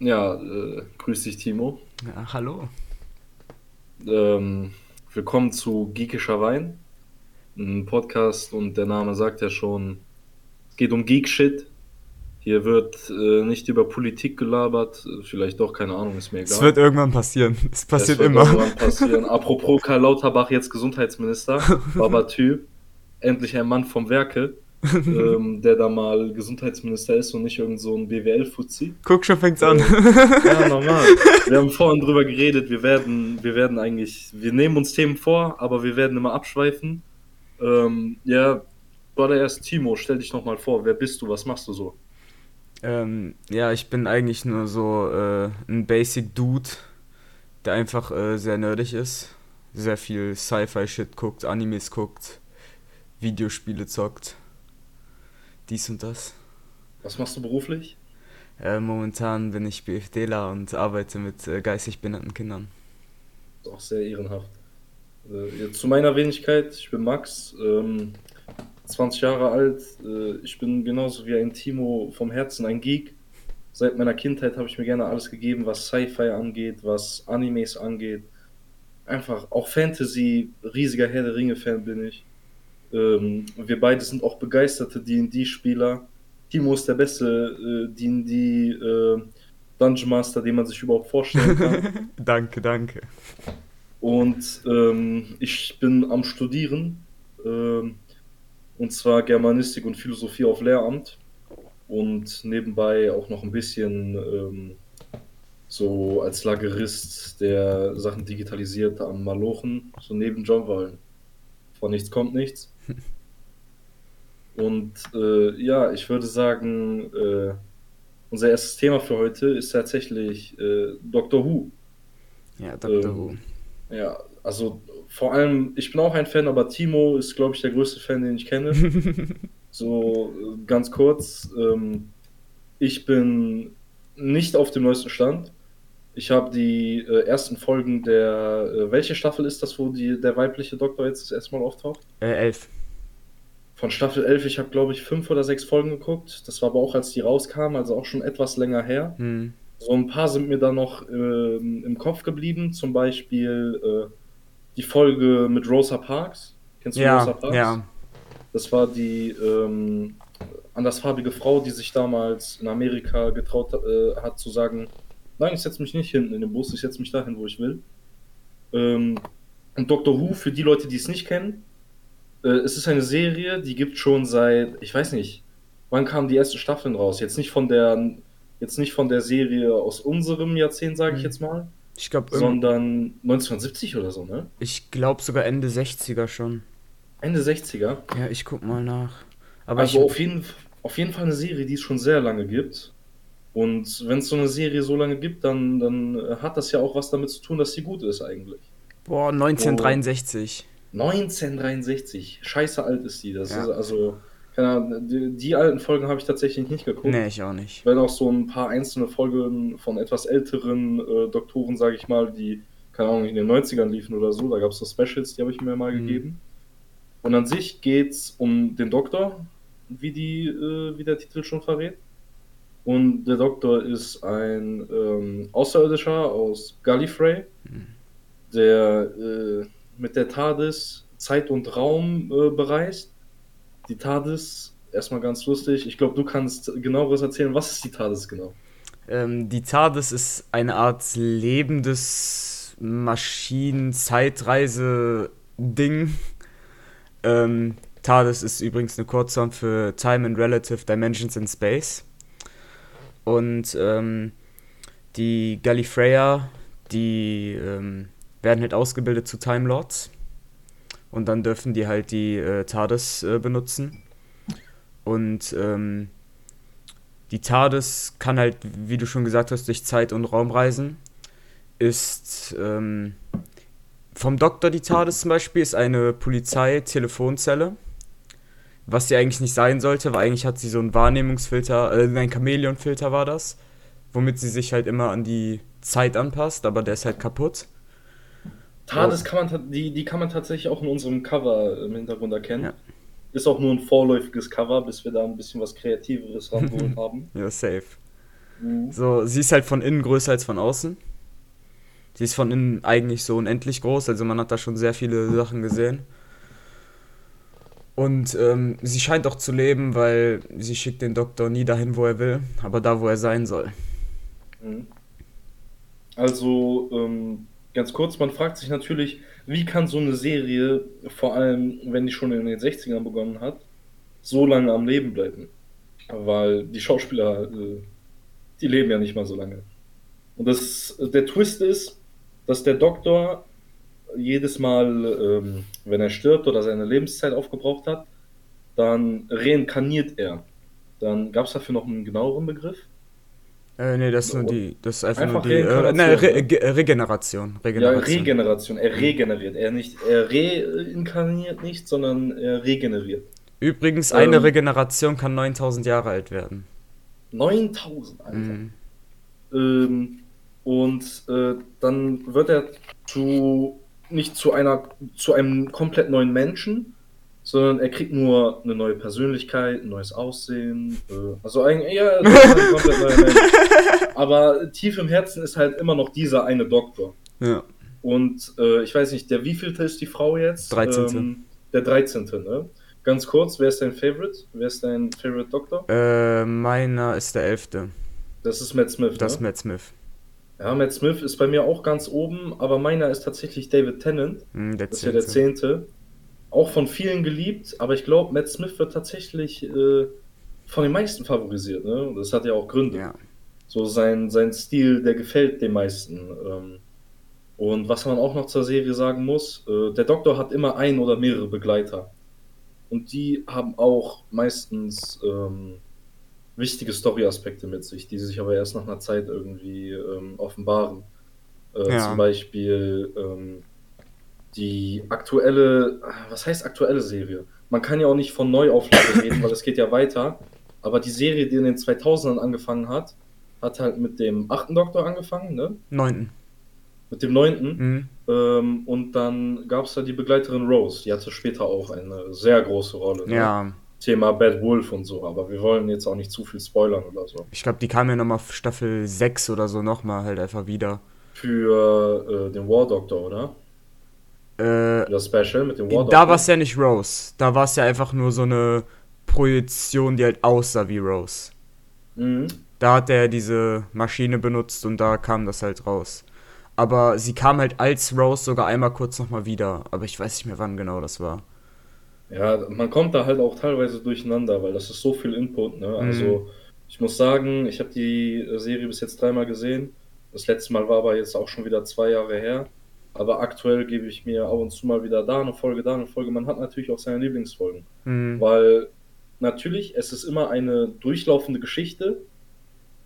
Ja, äh, grüß dich, Timo. Ja, hallo. Ähm, willkommen zu Geekischer Wein, ein Podcast und der Name sagt ja schon, es geht um Geek-Shit. Hier wird äh, nicht über Politik gelabert, vielleicht doch, keine Ahnung, ist mir egal. Es wird irgendwann passieren. Es passiert es wird immer. irgendwann passieren. Apropos Karl Lauterbach, jetzt Gesundheitsminister, Babatü, endlich ein Mann vom Werke, ähm, der da mal Gesundheitsminister ist und nicht irgend so ein BWL-Fuzzi. Guck, schon fängt's an. Ja, normal. Wir haben vorhin drüber geredet, wir werden, wir werden eigentlich, wir nehmen uns Themen vor, aber wir werden immer abschweifen. Ähm, ja, war der erst Timo, stell dich nochmal vor, wer bist du, was machst du so? ähm, ja, ich bin eigentlich nur so äh, ein Basic Dude, der einfach äh, sehr nerdig ist. Sehr viel Sci-Fi-Shit guckt, Animes guckt, Videospiele zockt. Dies und das. Was machst du beruflich? Äh, momentan bin ich BFDler und arbeite mit äh, geistig behinderten Kindern. Ist auch sehr ehrenhaft. Äh, zu meiner Wenigkeit, ich bin Max, ähm, 20 Jahre alt, äh, ich bin genauso wie ein Timo vom Herzen ein Geek. Seit meiner Kindheit habe ich mir gerne alles gegeben, was Sci-Fi angeht, was Animes angeht. Einfach auch Fantasy, riesiger Herr der Ringe-Fan bin ich. Ähm, wir beide sind auch begeisterte D&D-Spieler. Timo ist der beste äh, D&D äh, Dungeon Master, den man sich überhaupt vorstellen kann. danke, danke. Und ähm, ich bin am Studieren, ähm, und zwar Germanistik und Philosophie auf Lehramt. Und nebenbei auch noch ein bisschen ähm, so als Lagerist, der Sachen digitalisiert am Malochen, so Nebenjob, weil von nichts kommt nichts. Und äh, ja, ich würde sagen, äh, unser erstes Thema für heute ist tatsächlich äh, Doctor Who. Ja, Dr. Who. Ähm, ja, also vor allem, ich bin auch ein Fan, aber Timo ist, glaube ich, der größte Fan, den ich kenne. So äh, ganz kurz, ähm, ich bin nicht auf dem neuesten Stand. Ich habe die äh, ersten Folgen der, äh, welche Staffel ist das, wo die, der weibliche Doktor jetzt das erste Mal auftaucht? Äh, elf. Von Staffel 11, ich habe, glaube ich, fünf oder sechs Folgen geguckt. Das war aber auch, als die rauskamen, also auch schon etwas länger her. Hm. So ein paar sind mir da noch ähm, im Kopf geblieben. Zum Beispiel äh, die Folge mit Rosa Parks. Kennst du Rosa Ja, Parks? ja. Das war die ähm, andersfarbige Frau, die sich damals in Amerika getraut äh, hat zu sagen, nein, ich setze mich nicht hinten in den Bus, ich setze mich dahin, wo ich will. Ähm, und Doctor Who, für die Leute, die es nicht kennen, äh, es ist eine Serie, die gibt schon seit, ich weiß nicht, wann kamen die ersten Staffeln raus? Jetzt nicht von der, jetzt nicht von der Serie aus unserem Jahrzehnt, sage ich Hm. jetzt mal, Ich glaube, sondern 1970 oder so, ne? ich glaube sogar Ende 60er schon. Ende 60er. Ja, ich guck mal nach. Aber Also ich, auf jeden, auf jeden Fall eine Serie, die es schon sehr lange gibt. Und wenn es so eine Serie so lange gibt, dann, dann äh, hat das ja auch was damit zu tun, dass sie gut ist eigentlich. boah, 1963. 1963, scheiße alt ist die. Das Ja. ist also, keine die, die alten Folgen habe ich tatsächlich nicht geguckt. Nee, ich auch nicht. Wenn auch so ein paar einzelne Folgen von etwas älteren äh, Doktoren, sage ich mal, die, keine Ahnung, in den 90ern liefen oder so, da gab es so Specials, die habe ich mir mal Mhm. gegeben. Und an sich geht es um den Doktor, wie, die, äh, wie der Titel schon verrät. Und der Doktor ist ein ähm, Außerirdischer aus Gallifrey, Mhm. der äh, mit der TARDIS Zeit und Raum äh, bereist. Die TARDIS, erstmal ganz lustig, ich glaube, du kannst genaueres erzählen. Was ist die TARDIS genau? Ähm, die TARDIS ist eine Art lebendes Maschinen-Zeitreise-Ding. Ähm, TARDIS ist übrigens eine Kurzform für Time and Relative Dimensions in Space. Und ähm, die Gallifreyer, die ähm, werden halt ausgebildet zu Time Lords. Und dann dürfen die halt die äh, TARDIS äh, benutzen. Und ähm, die TARDIS kann halt, wie du schon gesagt hast, durch Zeit und Raum reisen. Ist ähm, vom Doktor die TARDIS zum Beispiel ist eine Polizei-Telefonzelle. Was sie eigentlich nicht sein sollte, weil eigentlich hat sie so einen Wahrnehmungsfilter, äh, ein Chamäleon-Filter war das, womit sie sich halt immer an die Zeit anpasst, aber der ist halt kaputt. TARDIS kann man, ta- die, die kann man tatsächlich auch in unserem Cover im Hintergrund erkennen. Ja. Ist auch nur ein vorläufiges Cover, bis wir da ein bisschen was Kreativeres rangeholt haben. Ja, safe. Mhm. So, sie ist halt von innen größer als von außen. Sie ist von innen eigentlich so unendlich groß, also man hat da schon sehr viele Sachen gesehen. Und ähm, sie scheint auch zu leben, weil sie schickt den Doktor nie dahin, wo er will, aber da, wo er sein soll. Mhm. Also, ähm, ganz kurz, man fragt sich natürlich, wie kann so eine Serie, vor allem wenn die schon in den 60ern begonnen hat, so lange am Leben bleiben? Weil die Schauspieler, äh, die leben ja nicht mal so lange. Und das, der Twist ist, dass der Doktor jedes Mal, ähm, wenn er stirbt oder seine Lebenszeit aufgebraucht hat, dann reinkarniert er. Dann gab es dafür noch einen genaueren Begriff. Äh, nee, das ist nur die, das ist einfach, einfach nur die, äh, ne, Re Re Regeneration. Regeneration. Ja, Regeneration. Er regeneriert. Er nicht, er reinkarniert nicht, sondern er regeneriert. Übrigens, eine ähm, Regeneration kann 9000 Jahre alt werden. 9000, Alter. Mhm. Ähm, und äh, dann wird er zu nicht zu einer zu einem komplett neuen Menschen, sondern er kriegt nur eine neue Persönlichkeit, ein neues Aussehen. Äh, also eigentlich ja. Aber tief im Herzen ist halt immer noch dieser eine Doktor. Ja. Und äh, ich weiß nicht, der wievielte ist die Frau jetzt? 13. Ähm, der 13. Ne? Ganz kurz, wer ist dein Favorite? Wer ist dein Favorite Doktor? Äh, meiner ist der 11. Das ist Matt Smith. Das ne? ist Matt Smith. Ja, Matt Smith ist bei mir auch ganz oben, aber meiner ist tatsächlich David Tennant. Mm, der das ist ja der Zehnte. Auch von vielen geliebt, aber ich glaube, Matt Smith wird tatsächlich äh, von den meisten favorisiert. Ne? Das hat ja auch Gründe. Ja. So sein, sein Stil, der gefällt den meisten. Ähm, und was man auch noch zur Serie sagen muss, äh, der Doktor hat immer ein oder mehrere Begleiter. Und die haben auch meistens ähm, wichtige Story-Aspekte mit sich, die sich aber erst nach einer Zeit irgendwie ähm, offenbaren. Äh, ja. Zum Beispiel ähm, die aktuelle, was heißt aktuelle Serie? Man kann ja auch nicht von Neuauflage reden, weil es geht ja weiter. Aber die Serie, die in den 2000ern angefangen hat, hat halt mit dem achten Doktor angefangen, ne? Neunten. Mit dem neunten. Mhm. Ähm, und dann gab es da die Begleiterin Rose. Die hatte später auch eine sehr große Rolle. Ne? Ja. Thema Bad Wolf und so. Aber wir wollen jetzt auch nicht zu viel spoilern oder so. Ich glaube, die kam ja nochmal Staffel 6 oder so nochmal halt einfach wieder. Für äh, den War Doctor, oder? Äh, das Special mit dem Doctor. Da war es ja nicht Rose. Da war es ja einfach nur so eine Projektion, die halt aussah wie Rose. Mhm. Da hat er diese Maschine benutzt und da kam das halt raus. Aber sie kam halt als Rose sogar einmal kurz nochmal wieder. Aber ich weiß nicht mehr, wann genau das war. Ja, man kommt da halt auch teilweise durcheinander, weil das ist so viel Input. Ne? Mhm. Also, ich muss sagen, ich habe die Serie bis jetzt dreimal gesehen. Das letzte Mal war aber jetzt auch schon wieder zwei Jahre her. Aber aktuell gebe ich mir ab und zu mal wieder da eine Folge, da eine Folge. Man hat natürlich auch seine Lieblingsfolgen. Mhm. Weil natürlich, es ist immer eine durchlaufende Geschichte,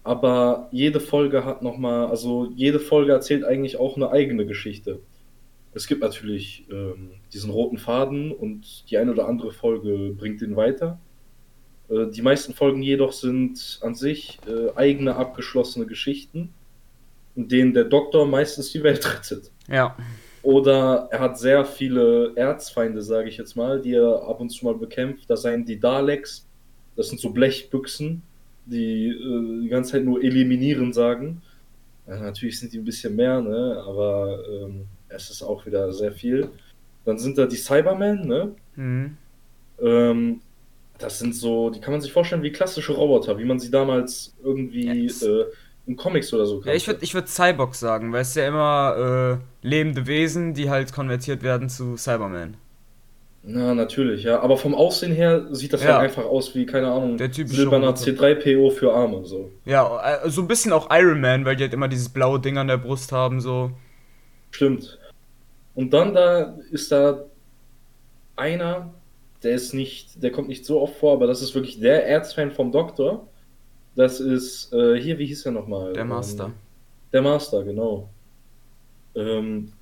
aber jede Folge hat nochmal, also jede Folge erzählt eigentlich auch eine eigene Geschichte. Es gibt natürlich ähm, diesen roten Faden und die eine oder andere Folge bringt den weiter. Äh, die meisten Folgen jedoch sind an sich äh, eigene abgeschlossene Geschichten, in denen der Doktor meistens die Welt rettet. Ja. Oder er hat sehr viele Erzfeinde, sage ich jetzt mal, die er ab und zu mal bekämpft. Da seien die Daleks, das sind so Blechbüchsen, die äh, die ganze Zeit nur eliminieren sagen. Ja, natürlich sind die ein bisschen mehr, ne? aber ähm, es ist auch wieder sehr viel. Dann sind da die Cybermen, ne? Mhm. Ähm, das sind so, die kann man sich vorstellen wie klassische Roboter, wie man sie damals irgendwie yes. äh, in Comics oder so kannte. Ja, ich würde ich würd Cyborg sagen, weil es ja immer äh, lebende Wesen, die halt konvertiert werden zu Cybermen. Na, natürlich, ja. Aber vom Aussehen her sieht das ja. halt einfach aus wie, keine Ahnung, der silberner C3PO für Arme, so. Ja, äh, so ein bisschen auch Iron Man, weil die halt immer dieses blaue Ding an der Brust haben, so. Stimmt. Und dann da ist da einer, der ist nicht, der kommt nicht so oft vor, aber das ist wirklich der Erzfan vom Doktor. Das ist, äh, hier, wie hieß er nochmal? Der Master. Ähm, der Master, genau. Ähm,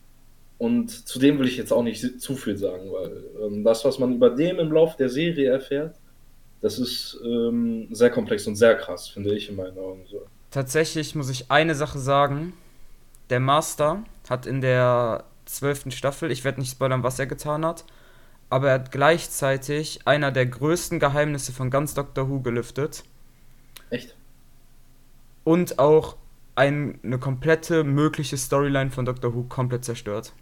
und zu dem will ich jetzt auch nicht zu viel sagen, weil ähm, das, was man über dem im Lauf der Serie erfährt, das ist ähm, sehr komplex und sehr krass, finde ich in meinen Augen so. Tatsächlich muss ich eine Sache sagen. Der Master hat in der zwölften Staffel, ich werde nicht spoilern, was er getan hat, aber er hat gleichzeitig einer der größten Geheimnisse von ganz Doctor Who gelüftet. Und auch ein, eine komplette mögliche Storyline von Doctor Who komplett zerstört.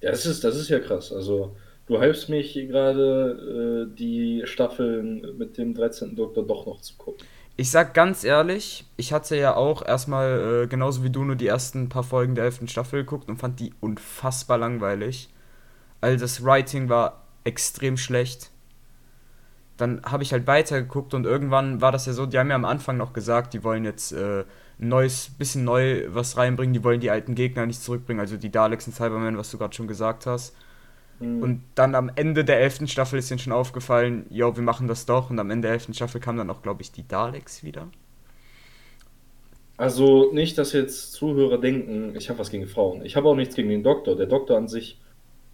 Ja, das ist, das ist ja krass. Also, du hypst mich gerade, äh, die Staffeln mit dem 13. Doktor doch noch zu gucken. Ich sag ganz ehrlich, ich hatte ja auch erstmal äh, genauso wie du nur die ersten paar Folgen der 11. Staffel geguckt und fand die unfassbar langweilig. Also das Writing war extrem schlecht. Dann habe ich halt weitergeguckt und irgendwann war das ja so, die haben ja am Anfang noch gesagt, die wollen jetzt äh, ein neues, bisschen neu was reinbringen, die wollen die alten Gegner nicht zurückbringen, also die Daleks und Cybermen, was du gerade schon gesagt hast. Mhm. Und dann am Ende der 11. Staffel ist ihnen schon aufgefallen, ja, wir machen das doch. Und am Ende der 11. Staffel kamen dann auch, glaube ich, die Daleks wieder. Also nicht, dass jetzt Zuhörer denken, ich habe was gegen Frauen. Ich habe auch nichts gegen den Doktor. Der Doktor an sich,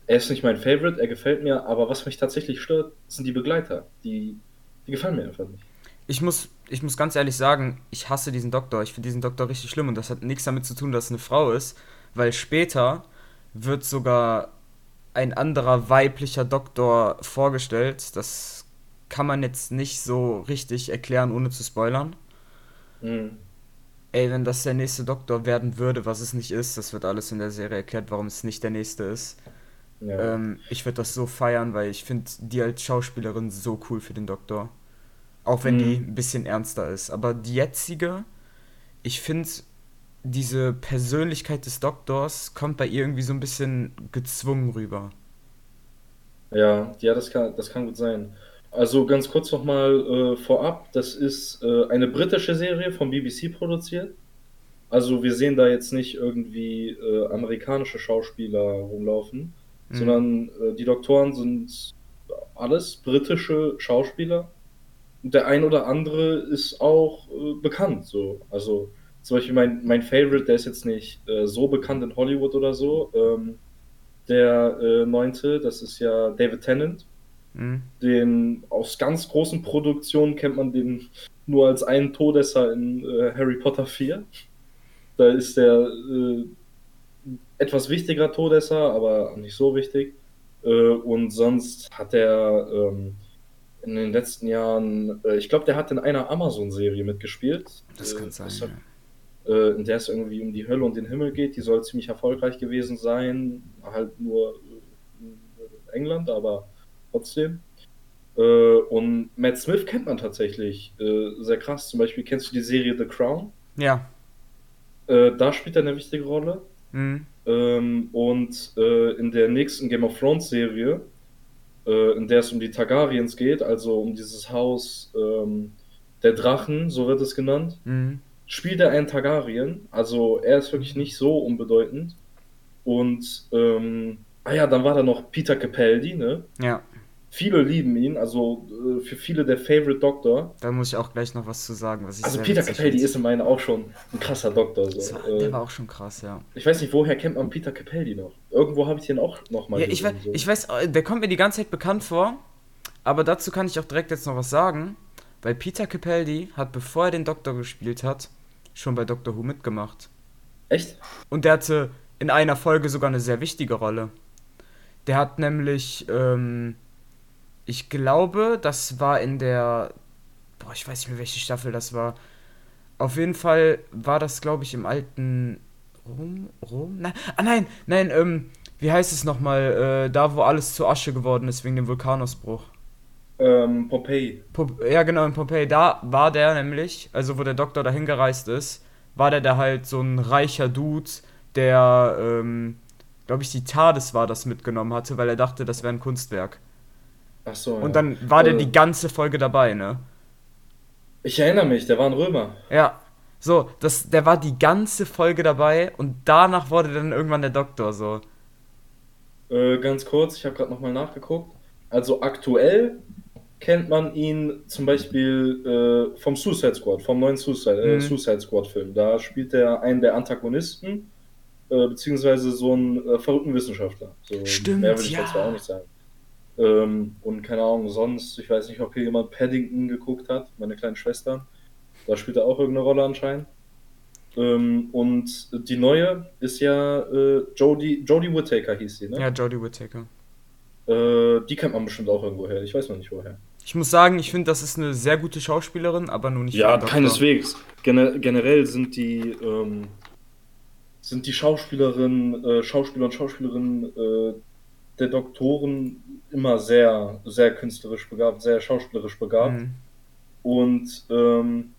er ist nicht mein Favorite, er gefällt mir, aber was mich tatsächlich stört, sind die Begleiter. Die, die gefallen mir einfach nicht. Ich muss, ich muss ganz ehrlich sagen, ich hasse diesen Doktor. Ich finde diesen Doktor richtig schlimm und das hat nichts damit zu tun, dass es eine Frau ist, weil später wird sogar ein anderer weiblicher Doktor vorgestellt. Das kann man jetzt nicht so richtig erklären, ohne zu spoilern. Mhm. Ey, wenn das der nächste Doktor werden würde, was es nicht ist, das wird alles in der Serie erklärt, warum es nicht der nächste ist. Ja. Ähm, ich würde das so feiern, weil ich finde die als Schauspielerin so cool für den Doktor. Auch wenn mhm. die ein bisschen ernster ist. Aber die jetzige, ich finde, diese Persönlichkeit des Doktors kommt bei ihr irgendwie so ein bisschen gezwungen rüber. Ja, ja, das kann, das kann gut sein. Also ganz kurz nochmal äh, vorab, das ist äh, eine britische Serie von BBC produziert. Also wir sehen da jetzt nicht irgendwie äh, amerikanische Schauspieler rumlaufen, mhm. sondern äh, die Doktoren sind alles britische Schauspieler. Und der ein oder andere ist auch äh, bekannt. So. Also zum Beispiel mein, mein Favorite, der ist jetzt nicht äh, so bekannt in Hollywood oder so. Ähm, der äh, neunte, das ist ja David Tennant. Mhm. Den aus ganz großen Produktionen kennt man den nur als einen Todesser in äh, Harry Potter 4. Da ist der äh, etwas wichtiger Todesser, aber nicht so wichtig. Äh, und sonst hat er ähm, in den letzten Jahren, äh, ich glaube, der hat in einer Amazon-Serie mitgespielt. Das kann sein. Hat, äh, in der es irgendwie um die Hölle und den Himmel geht. Die soll ziemlich erfolgreich gewesen sein, halt nur in England, aber trotzdem. Äh, und Matt Smith kennt man tatsächlich äh, sehr krass. Zum Beispiel kennst du die Serie The Crown? Ja. Da spielt er eine wichtige Rolle. Mhm. Ähm, und äh, in der nächsten Game of Thrones Serie, äh, in der es um die Targaryens geht, also um dieses Haus ähm, der Drachen, so wird es genannt. Mhm spielt er einen Targaryen. Also er ist wirklich nicht so unbedeutend. Und ähm, ah ja, dann war da noch Peter Capaldi, ne? Ja. Viele lieben ihn, also äh, für viele der Favorite Doktor. Da muss ich auch gleich noch was zu sagen. Was ich also Peter Capaldi ist in meinen auch schon ein krasser Doktor. So. War, der äh, war auch schon krass, ja. Ich weiß nicht, woher kennt man Peter Capaldi noch? Irgendwo habe ich den auch noch mal ja, gesehen, ich, so. ich weiß, äh, der kommt mir die ganze Zeit bekannt vor. Aber dazu kann ich auch direkt jetzt noch was sagen. Weil Peter Capaldi hat, bevor er den Doktor gespielt hat, schon bei Doctor Who mitgemacht. Echt? Und der hatte in einer Folge sogar eine sehr wichtige Rolle. Der hat nämlich, ähm, ich glaube, das war in der, boah, ich weiß nicht mehr, welche Staffel das war. Auf jeden Fall war das, glaube ich, im alten Rom, Rom? Nein, ah nein, nein, ähm, wie heißt es nochmal, äh, da wo alles zu Asche geworden ist wegen dem Vulkanausbruch. Ähm, Pompeii. ja, genau, in Pompeii. Da war der nämlich, also wo der Doktor dahin gereist ist, war der da halt so ein reicher Dude, der, ähm, glaube ich, die TARDIS war das mitgenommen hatte, weil er dachte, das wäre ein Kunstwerk. Ach so. Und ja. dann war also, der die ganze Folge dabei, ne? Ich erinnere mich, der war ein Römer. Ja. So, das, der war die ganze Folge dabei und danach wurde dann irgendwann der Doktor so. Äh, ganz kurz, ich habe gerade nochmal nachgeguckt. Also aktuell kennt man ihn zum Beispiel äh, vom Suicide Squad, vom neuen Suicide, äh, mhm. Suicide Squad Film. Da spielt er einen der Antagonisten, äh, beziehungsweise so einen äh, verrückten Wissenschaftler. So, Stimmt, mehr will ich ja. dazu auch nicht sagen. Ähm, und keine Ahnung, sonst, ich weiß nicht, ob hier jemand Paddington geguckt hat, meine kleinen Schwestern. Da spielt er auch irgendeine Rolle anscheinend. Ähm, und die neue ist ja äh, Jodie, Jodie Whittaker hieß sie, ne? Ja, Jodie Whittaker. Äh, die kennt man bestimmt auch irgendwo her. Ich weiß noch nicht woher. Ich muss sagen, ich finde, das ist eine sehr gute Schauspielerin, aber nur nicht. Ja, keineswegs. Gen generell sind die, ähm, sind die Schauspielerinnen, äh, Schauspieler und Schauspielerinnen äh, der Doktoren immer sehr, sehr künstlerisch begabt, sehr schauspielerisch begabt. Mhm. Und ähm,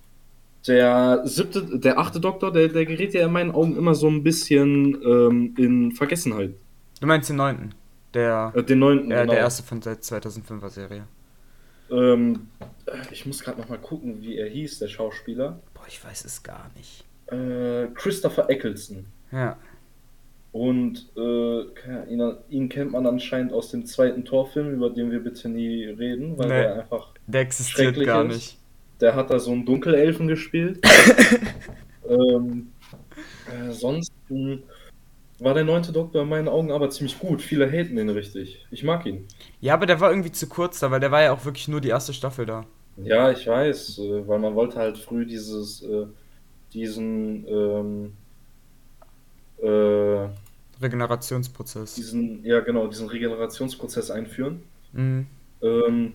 der siebte, der achte Doktor, der, der gerät ja in meinen Augen immer so ein bisschen ähm, in Vergessenheit. Du meinst den neunten? Der, äh, den neunten, äh, genau. Der erste von der 2005er Serie. Ähm, ich muss gerade noch mal gucken, wie er hieß, der Schauspieler. Boah, ich weiß es gar nicht. Äh, Christopher Eccleston. Ja. Und äh, ihn, ihn, kennt man anscheinend aus dem zweiten Torfilm, über den wir bitte nie reden, weil nee, der einfach. Der existiert gar ist. nicht. Der hat da so einen Dunkelelfen gespielt. ähm, äh, sonst war der neunte Doktor in meinen Augen aber ziemlich gut. Viele haten den richtig. Ich mag ihn. Ja, aber der war irgendwie zu kurz da, weil der war ja auch wirklich nur die erste Staffel da. Ja, ich weiß, äh, weil man wollte halt früh dieses, äh, diesen, ähm, äh, Regenerationsprozess. Diesen, ja, genau, diesen Regenerationsprozess einführen. Mhm. Ähm,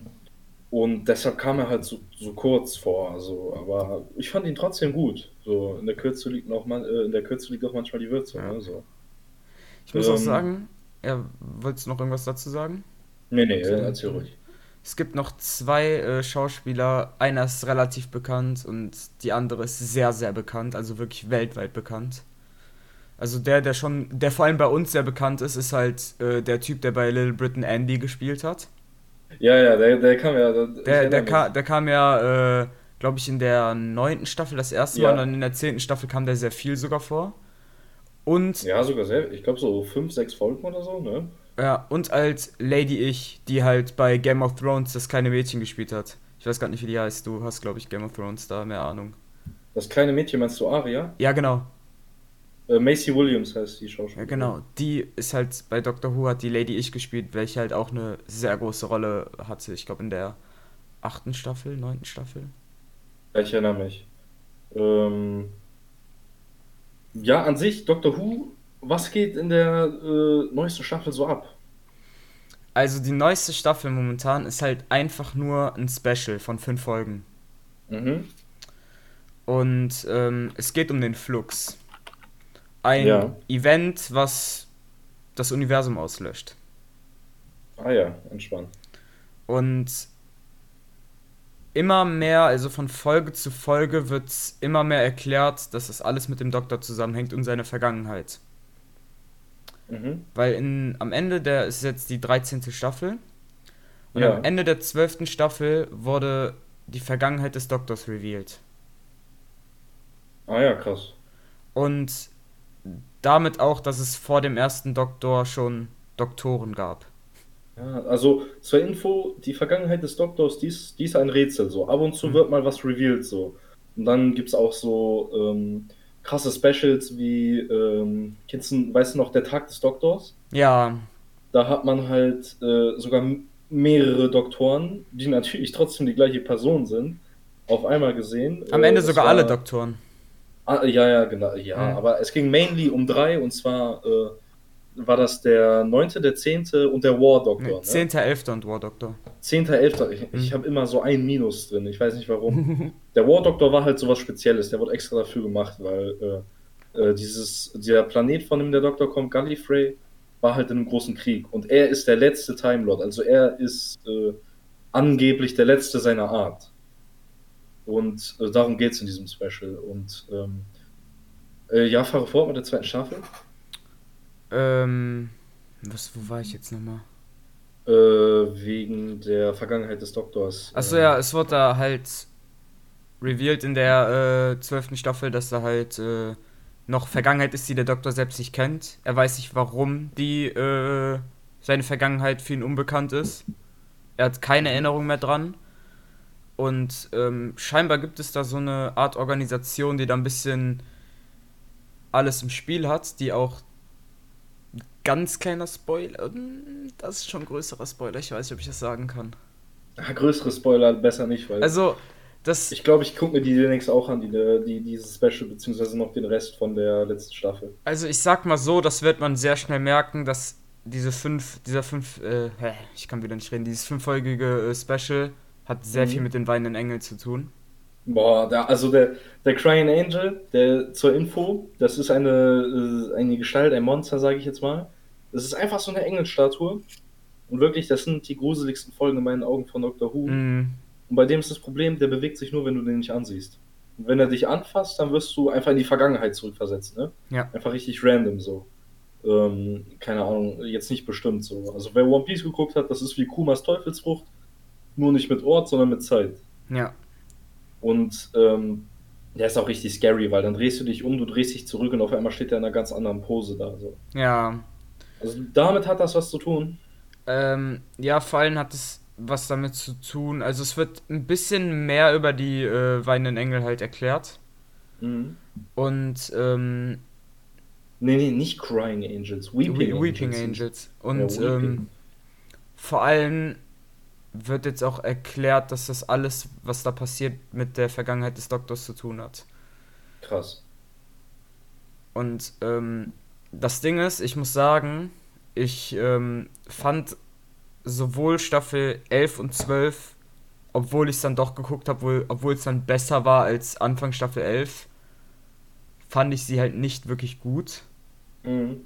und deshalb kam er halt so, so kurz vor. Also, aber ich fand ihn trotzdem gut. So, in der Kürze liegt auch man, äh, in der Kürze liegt auch manchmal die Würze. Ja. Ne, so. Ich muss ähm, auch sagen, ja, wolltest du noch irgendwas dazu sagen? Nee, nee, so, erzähl ruhig. Es gibt noch zwei äh, Schauspieler. Einer ist relativ bekannt und die andere ist sehr, sehr bekannt, also wirklich weltweit bekannt. Also der, der schon, der vor allem bei uns sehr bekannt ist, ist halt äh, der Typ, der bei Little Britain Andy gespielt hat. Ja, ja, der, der kam ja. Der, der, der, ka der kam ja, äh, glaube ich, in der neunten Staffel das erste ja. Mal und dann in der zehnten Staffel kam der sehr viel sogar vor. Und. Ja, sogar sehr. Ich glaube so fünf, sechs Folgen oder so, ne? Ja, und als Lady Ich, die halt bei Game of Thrones das kleine Mädchen gespielt hat. Ich weiß gar nicht, wie die heißt. Du hast, glaube ich, Game of Thrones da mehr Ahnung. Das kleine Mädchen meinst du Aria? Ja, genau. Äh, Macy Williams heißt die Schauspielerin. Ja, genau. Die ist halt bei Doctor Who hat die Lady Ich gespielt, welche halt auch eine sehr große Rolle hatte. Ich glaube in der achten Staffel, neunten Staffel. Ich erinnere mich. Ähm, ja, an sich, Doctor Who, was geht in der äh, neuesten Staffel so ab? Also die neueste Staffel momentan ist halt einfach nur ein Special von fünf Folgen. Mhm. Und ähm, es geht um den Flux ein ja. Event, was das Universum auslöscht. Ah ja, entspannt. Und immer mehr, also von Folge zu Folge wird immer mehr erklärt, dass das alles mit dem Doktor zusammenhängt und seine Vergangenheit. Mhm. Weil in, am Ende der ist jetzt die 13. Staffel. Und ja. am Ende der 12. Staffel wurde die Vergangenheit des Doktors revealed. Ah ja, krass. Und damit auch, dass es vor dem ersten Doktor schon Doktoren gab. Ja, also zur Info, die Vergangenheit des Doktors, die ist, die ist ein Rätsel so. Ab und zu mhm. wird mal was revealed so. Und dann gibt es auch so ähm, krasse Specials wie, ähm, kennst du, weißt du noch, der Tag des Doktors? Ja. Da hat man halt äh, sogar mehrere Doktoren, die natürlich trotzdem die gleiche Person sind, auf einmal gesehen. Am Ende äh, sogar alle Doktoren. Ah, ja, ja, genau. Ja, mhm. aber es ging mainly um drei und zwar äh, war das der 9., der 10. und der War Doctor. Nee, 10., ne? 11. und War Doctor. 10., 11. Ich, mhm. ich habe immer so ein Minus drin, ich weiß nicht warum. der War Doctor war halt so was Spezielles, der wurde extra dafür gemacht, weil äh, äh, dieses, der Planet, von dem der Doktor kommt, Gallifrey, war halt in einem großen Krieg und er ist der letzte Time Lord, also er ist äh, angeblich der letzte seiner Art. Und äh, darum geht es in diesem Special. Und ähm, äh, ja, fahre fort mit der zweiten Staffel. Ähm, was, wo war ich jetzt nochmal? Äh, wegen der Vergangenheit des Doktors. Achso, ja, es wurde da halt revealed in der äh, zwölften Staffel, dass da halt äh, noch Vergangenheit ist, die der Doktor selbst nicht kennt. Er weiß nicht, warum die äh, seine Vergangenheit für ihn unbekannt ist. Er hat keine Erinnerung mehr dran. Und ähm, scheinbar gibt es da so eine Art Organisation, die da ein bisschen alles im Spiel hat, die auch ganz kleiner Spoiler, hm, das ist schon ein größerer Spoiler, ich weiß nicht, ob ich das sagen kann. Ja, größere Spoiler besser nicht, weil. Also, das. Ich glaube, ich gucke mir die demnächst auch an, die, die, dieses Special, beziehungsweise noch den Rest von der letzten Staffel. Also, ich sag mal so, das wird man sehr schnell merken, dass diese fünf, dieser fünf, äh, ich kann wieder nicht reden, dieses fünffolgige äh, Special Hat sehr Mhm. viel mit den weinenden Engeln zu tun. Boah, da, also der, der Crying Angel, der zur Info, das ist eine, äh, eine Gestalt, ein Monster, sage ich jetzt mal. Das ist einfach so eine Engelstatue. Und wirklich, das sind die gruseligsten Folgen in meinen Augen von Doctor Who. Mhm. Und bei dem ist das Problem, der bewegt sich nur, wenn du den nicht ansiehst. Und wenn er dich anfasst, dann wirst du einfach in die Vergangenheit zurückversetzt, ne? Ja. Einfach richtig random so. Ähm, keine Ahnung, jetzt nicht bestimmt so. Also wer One Piece geguckt hat, das ist wie Kumas Teufelsfrucht, nur nicht mit Ort, sondern mit Zeit. Ja. Und ähm, der ist auch richtig scary, weil dann drehst du dich um, du drehst dich zurück und auf einmal steht er in einer ganz anderen Pose da. So. Ja. Also damit hat das was zu tun. Ähm, ja, vor allem hat es was damit zu tun. Also es wird ein bisschen mehr über die äh, weinenden Engel halt erklärt. Mhm. Und ähm, Nee, nee, nicht Crying Angels, Weeping, We Angels. Weeping Angels. Und Ja, Weeping. ähm, vor allem wird jetzt auch erklärt, dass das alles, was da passiert, mit der Vergangenheit des Doktors zu tun hat. Krass. Und ähm, das Ding ist, ich muss sagen, ich ähm, fand sowohl Staffel 11 und 12, obwohl ich es dann doch geguckt habe, obwohl es dann besser war als Anfang Staffel 11, fand ich sie halt nicht wirklich gut. Mhm.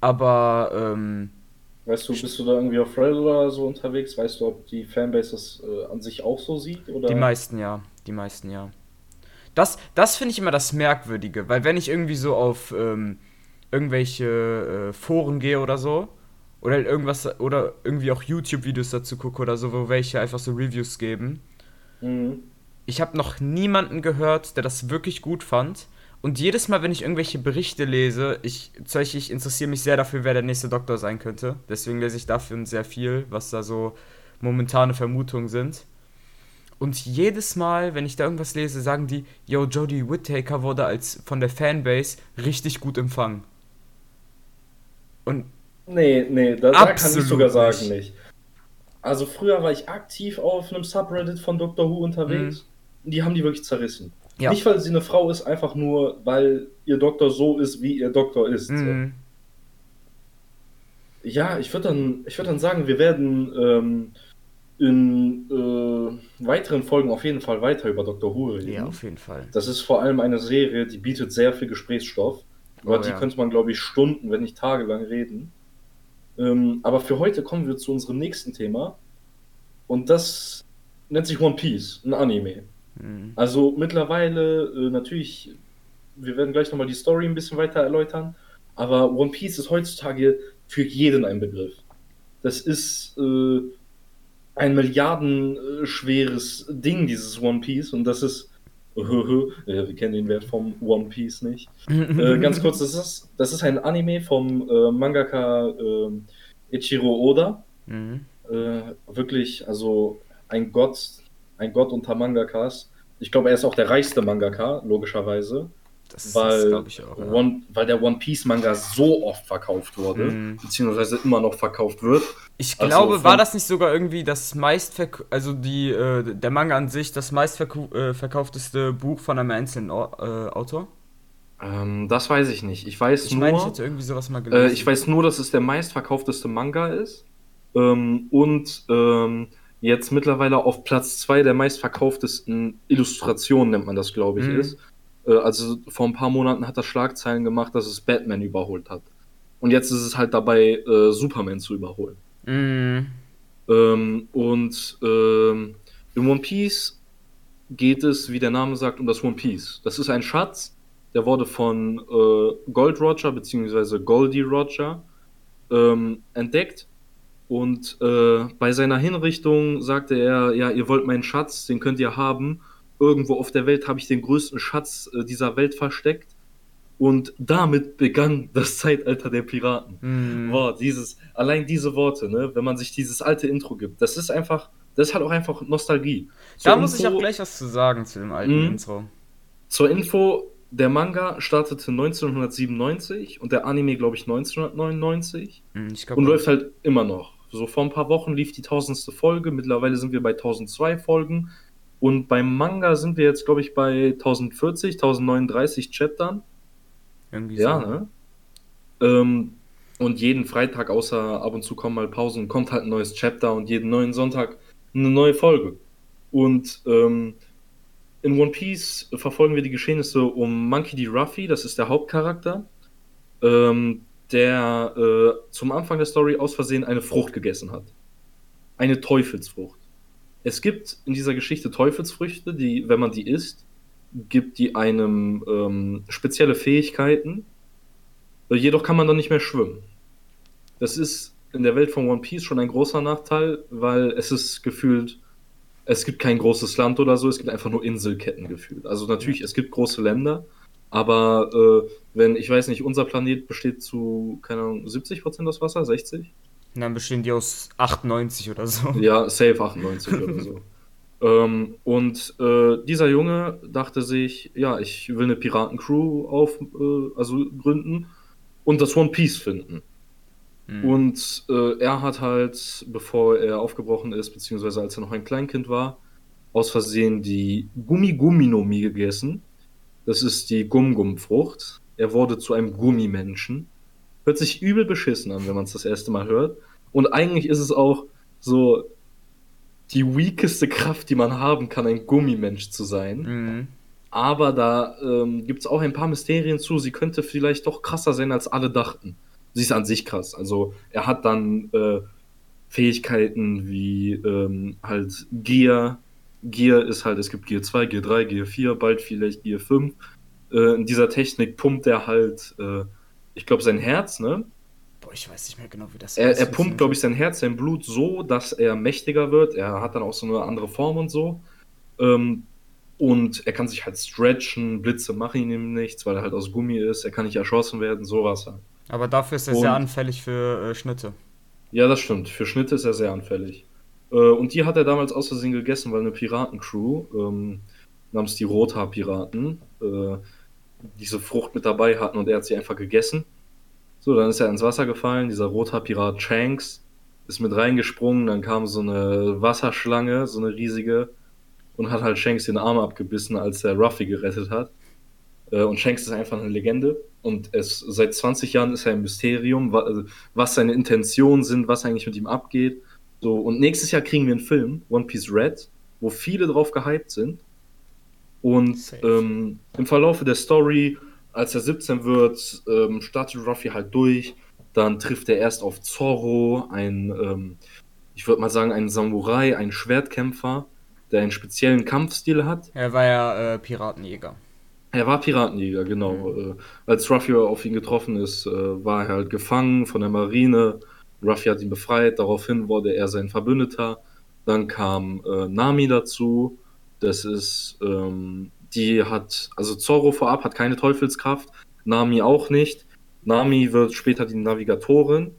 Aber ähm, Weißt du, bist du da irgendwie auf Reddit oder so unterwegs? Weißt du, ob die Fanbase das äh, an sich auch so sieht? Oder? Die meisten ja, die meisten ja. Das, das finde ich immer das Merkwürdige, weil wenn ich irgendwie so auf ähm, irgendwelche äh, Foren gehe oder so, oder irgendwas, oder irgendwie auch YouTube-Videos dazu gucke oder so, wo welche einfach so Reviews geben, Mhm. ich habe noch niemanden gehört, der das wirklich gut fand. Und jedes Mal, wenn ich irgendwelche Berichte lese, ich, ich interessiere mich sehr dafür, wer der nächste Doktor sein könnte. Deswegen lese ich dafür sehr viel, was da so momentane Vermutungen sind. Und jedes Mal, wenn ich da irgendwas lese, sagen die, yo, Jodie Whittaker wurde als von der Fanbase richtig gut empfangen. Und Nee, nee, da, da kann ich sogar sagen nicht. nicht. Also früher war ich aktiv auf einem Subreddit von Doctor Who unterwegs. Und die haben die wirklich zerrissen. Ja. Nicht, weil sie eine Frau ist, einfach nur, weil ihr Doktor so ist, wie ihr Doktor ist. So. mhm. Ja, ich würde dann, ich würd dann sagen, wir werden ähm, in äh, weiteren Folgen auf jeden Fall weiter über Doctor Who reden. ja, auf jeden Fall. Das ist vor allem eine Serie, die bietet sehr viel Gesprächsstoff. Über Oh, die ja. könnte man, glaube ich, Stunden, wenn nicht tagelang reden. Ähm, aber für heute kommen wir zu unserem nächsten Thema. Und das nennt sich One Piece, ein Anime. Mhm. Also mittlerweile, äh, natürlich, wir werden gleich nochmal die Story ein bisschen weiter erläutern. Aber One Piece ist heutzutage für jeden ein Begriff. Das ist äh, ein milliardenschweres Ding, dieses One Piece. Und das ist. ja, wir kennen den Wert vom One Piece nicht. Äh, ganz kurz, das ist, das ist ein Anime vom äh, Mangaka äh, Ichiro Oda. Mhm. Äh, wirklich, also ein Gott, ein Gott unter Mangakas. Ich glaube, er ist auch der reichste Mangaka, logischerweise, Das weil, ich auch. Ja. One, weil der One Piece Manga so oft verkauft wurde, Mhm. beziehungsweise immer noch verkauft wird. Ich Also glaube, von- war das nicht sogar irgendwie das meistverk also die äh, der Manga an sich das meistverkaufteste äh, verkaufteste Buch von einem einzelnen Au äh, Autor? Ähm, das weiß ich nicht. Ich weiß Ich nur, meine, ich hätte irgendwie sowas mal gelesen. äh, ich weiß nur, dass es der meistverkaufteste Manga ist. Ähm, und ähm, jetzt mittlerweile auf Platz zwei der meistverkauftesten Illustrationen, nennt man das, glaube ich, Mhm. ist. Äh, also vor ein paar Monaten hat das Schlagzeilen gemacht, dass es Batman überholt hat. Und jetzt ist es halt dabei, äh, Superman zu überholen. Mhm. Ähm, und ähm, in One Piece geht es, wie der Name sagt, um das One Piece. Das ist ein Schatz, der wurde von äh, Gold Roger bzw. Goldie Roger ähm, entdeckt. Und äh, bei seiner Hinrichtung sagte er, ja, ihr wollt meinen Schatz, den könnt ihr haben. Irgendwo auf der Welt habe ich den größten Schatz äh, dieser Welt versteckt. Und damit begann das Zeitalter der Piraten. Mhm. Boah, dieses, allein diese Worte, ne, wenn man sich dieses alte Intro gibt, das ist einfach, das ist halt auch einfach Nostalgie. Da Zur muss ich auch gleich was zu sagen zu dem alten Mhm. Intro. Zur Info, der Manga startete 1997 und der Anime, glaube ich, 1999 Mhm, ich und glaube. läuft halt immer noch. So vor ein paar Wochen lief die tausendste Folge, mittlerweile sind wir bei 1002 Folgen und beim Manga sind wir jetzt, glaube ich, bei 1040, 1039 Chaptern. Irgendwie Ja, so. ne? Ähm, und jeden Freitag, außer ab und zu kommen mal Pausen, kommt halt ein neues Chapter und jeden neuen Sonntag eine neue Folge. Und ähm, in One Piece verfolgen wir die Geschehnisse um Monkey D. Ruffy, das ist der Hauptcharakter, ähm, der äh, zum Anfang der Story aus Versehen eine Frucht gegessen hat. Eine Teufelsfrucht. Es gibt in dieser Geschichte Teufelsfrüchte, die, wenn man die isst, gibt die einem ähm, spezielle Fähigkeiten. Jedoch kann man dann nicht mehr schwimmen. Das ist in der Welt von One Piece schon ein großer Nachteil, weil es ist gefühlt, es gibt kein großes Land oder so, es gibt einfach nur Inselketten gefühlt. Also natürlich, es gibt große Länder, aber äh, wenn, ich weiß nicht, unser Planet besteht zu, keine Ahnung, 70% aus Wasser, 60? Und dann bestehen die aus 98 oder so. Ja, safe 98 oder so. Ähm, und äh, dieser Junge dachte sich, ja, ich will eine Piratencrew auf, äh, also gründen und das One Piece finden. Hm. Und äh, er hat halt, bevor er aufgebrochen ist, beziehungsweise als er noch ein Kleinkind war, aus Versehen die Gummi-Gummi-Nomi gegessen. Das ist die Gum-Gum-Frucht. Er wurde zu einem Gummimenschen. Hört sich übel beschissen an, wenn man es das erste Mal hört. Und eigentlich ist es auch so die weakeste Kraft, die man haben kann, ein Gummimensch zu sein. Mhm. Aber da ähm, gibt es auch ein paar Mysterien zu. Sie könnte vielleicht doch krasser sein, als alle dachten. Sie ist an sich krass. Also er hat dann äh, Fähigkeiten wie ähm, halt Gear. Gear ist halt, es gibt Gear 2, Gear 3, Gear 4, bald vielleicht Gear 5. Äh, in dieser Technik pumpt er halt, äh, ich glaube, sein Herz, ne? Boah, ich weiß nicht mehr genau, wie das Er, er pumpt, glaube ich, sein Herz, sein Blut so, dass er mächtiger wird. Er hat dann auch so eine andere Form und so. Ähm, und er kann sich halt stretchen, Blitze machen ihm nichts, weil er halt aus Gummi ist. Er kann nicht erschossen werden, sowas halt. Aber dafür ist er sehr Und- anfällig für äh, Schnitte. Ja, das stimmt. Für Schnitte ist er sehr anfällig. Äh, und die hat er damals aus Versehen gegessen, weil eine Piratencrew ähm, namens die Rothaar-Piraten äh, diese Frucht mit dabei hatten und er hat sie einfach gegessen. So, dann ist er ins Wasser gefallen. Dieser Rothaar-Pirat Shanks ist mit reingesprungen. Dann kam so eine Wasserschlange, so eine riesige, und hat halt Shanks den Arm abgebissen, als er Ruffy gerettet hat. Äh, und Shanks ist einfach eine Legende. Und es, seit 20 Jahren ist er ein Mysterium, also, was seine Intentionen sind, was eigentlich mit ihm abgeht. So, und nächstes Jahr kriegen wir einen Film, One Piece Red, wo viele drauf gehypt sind. Und ähm, im Verlaufe der Story, als er 17 wird, ähm, startet Ruffy halt durch. Dann trifft er erst auf Zorro, ein, ähm, ich würde mal sagen, ein Samurai, ein Schwertkämpfer, der einen speziellen Kampfstil hat. Er war ja äh, Piratenjäger. Er war Piratenjäger, genau. Äh, als Ruffy auf ihn getroffen ist, äh, war er halt gefangen von der Marine. Ruffy hat ihn befreit, daraufhin wurde er sein Verbündeter. Dann kam äh, Nami dazu. Das ist, ähm, die hat, also Zorro vorab hat keine Teufelskraft, Nami auch nicht. Nami wird später die Navigatorin.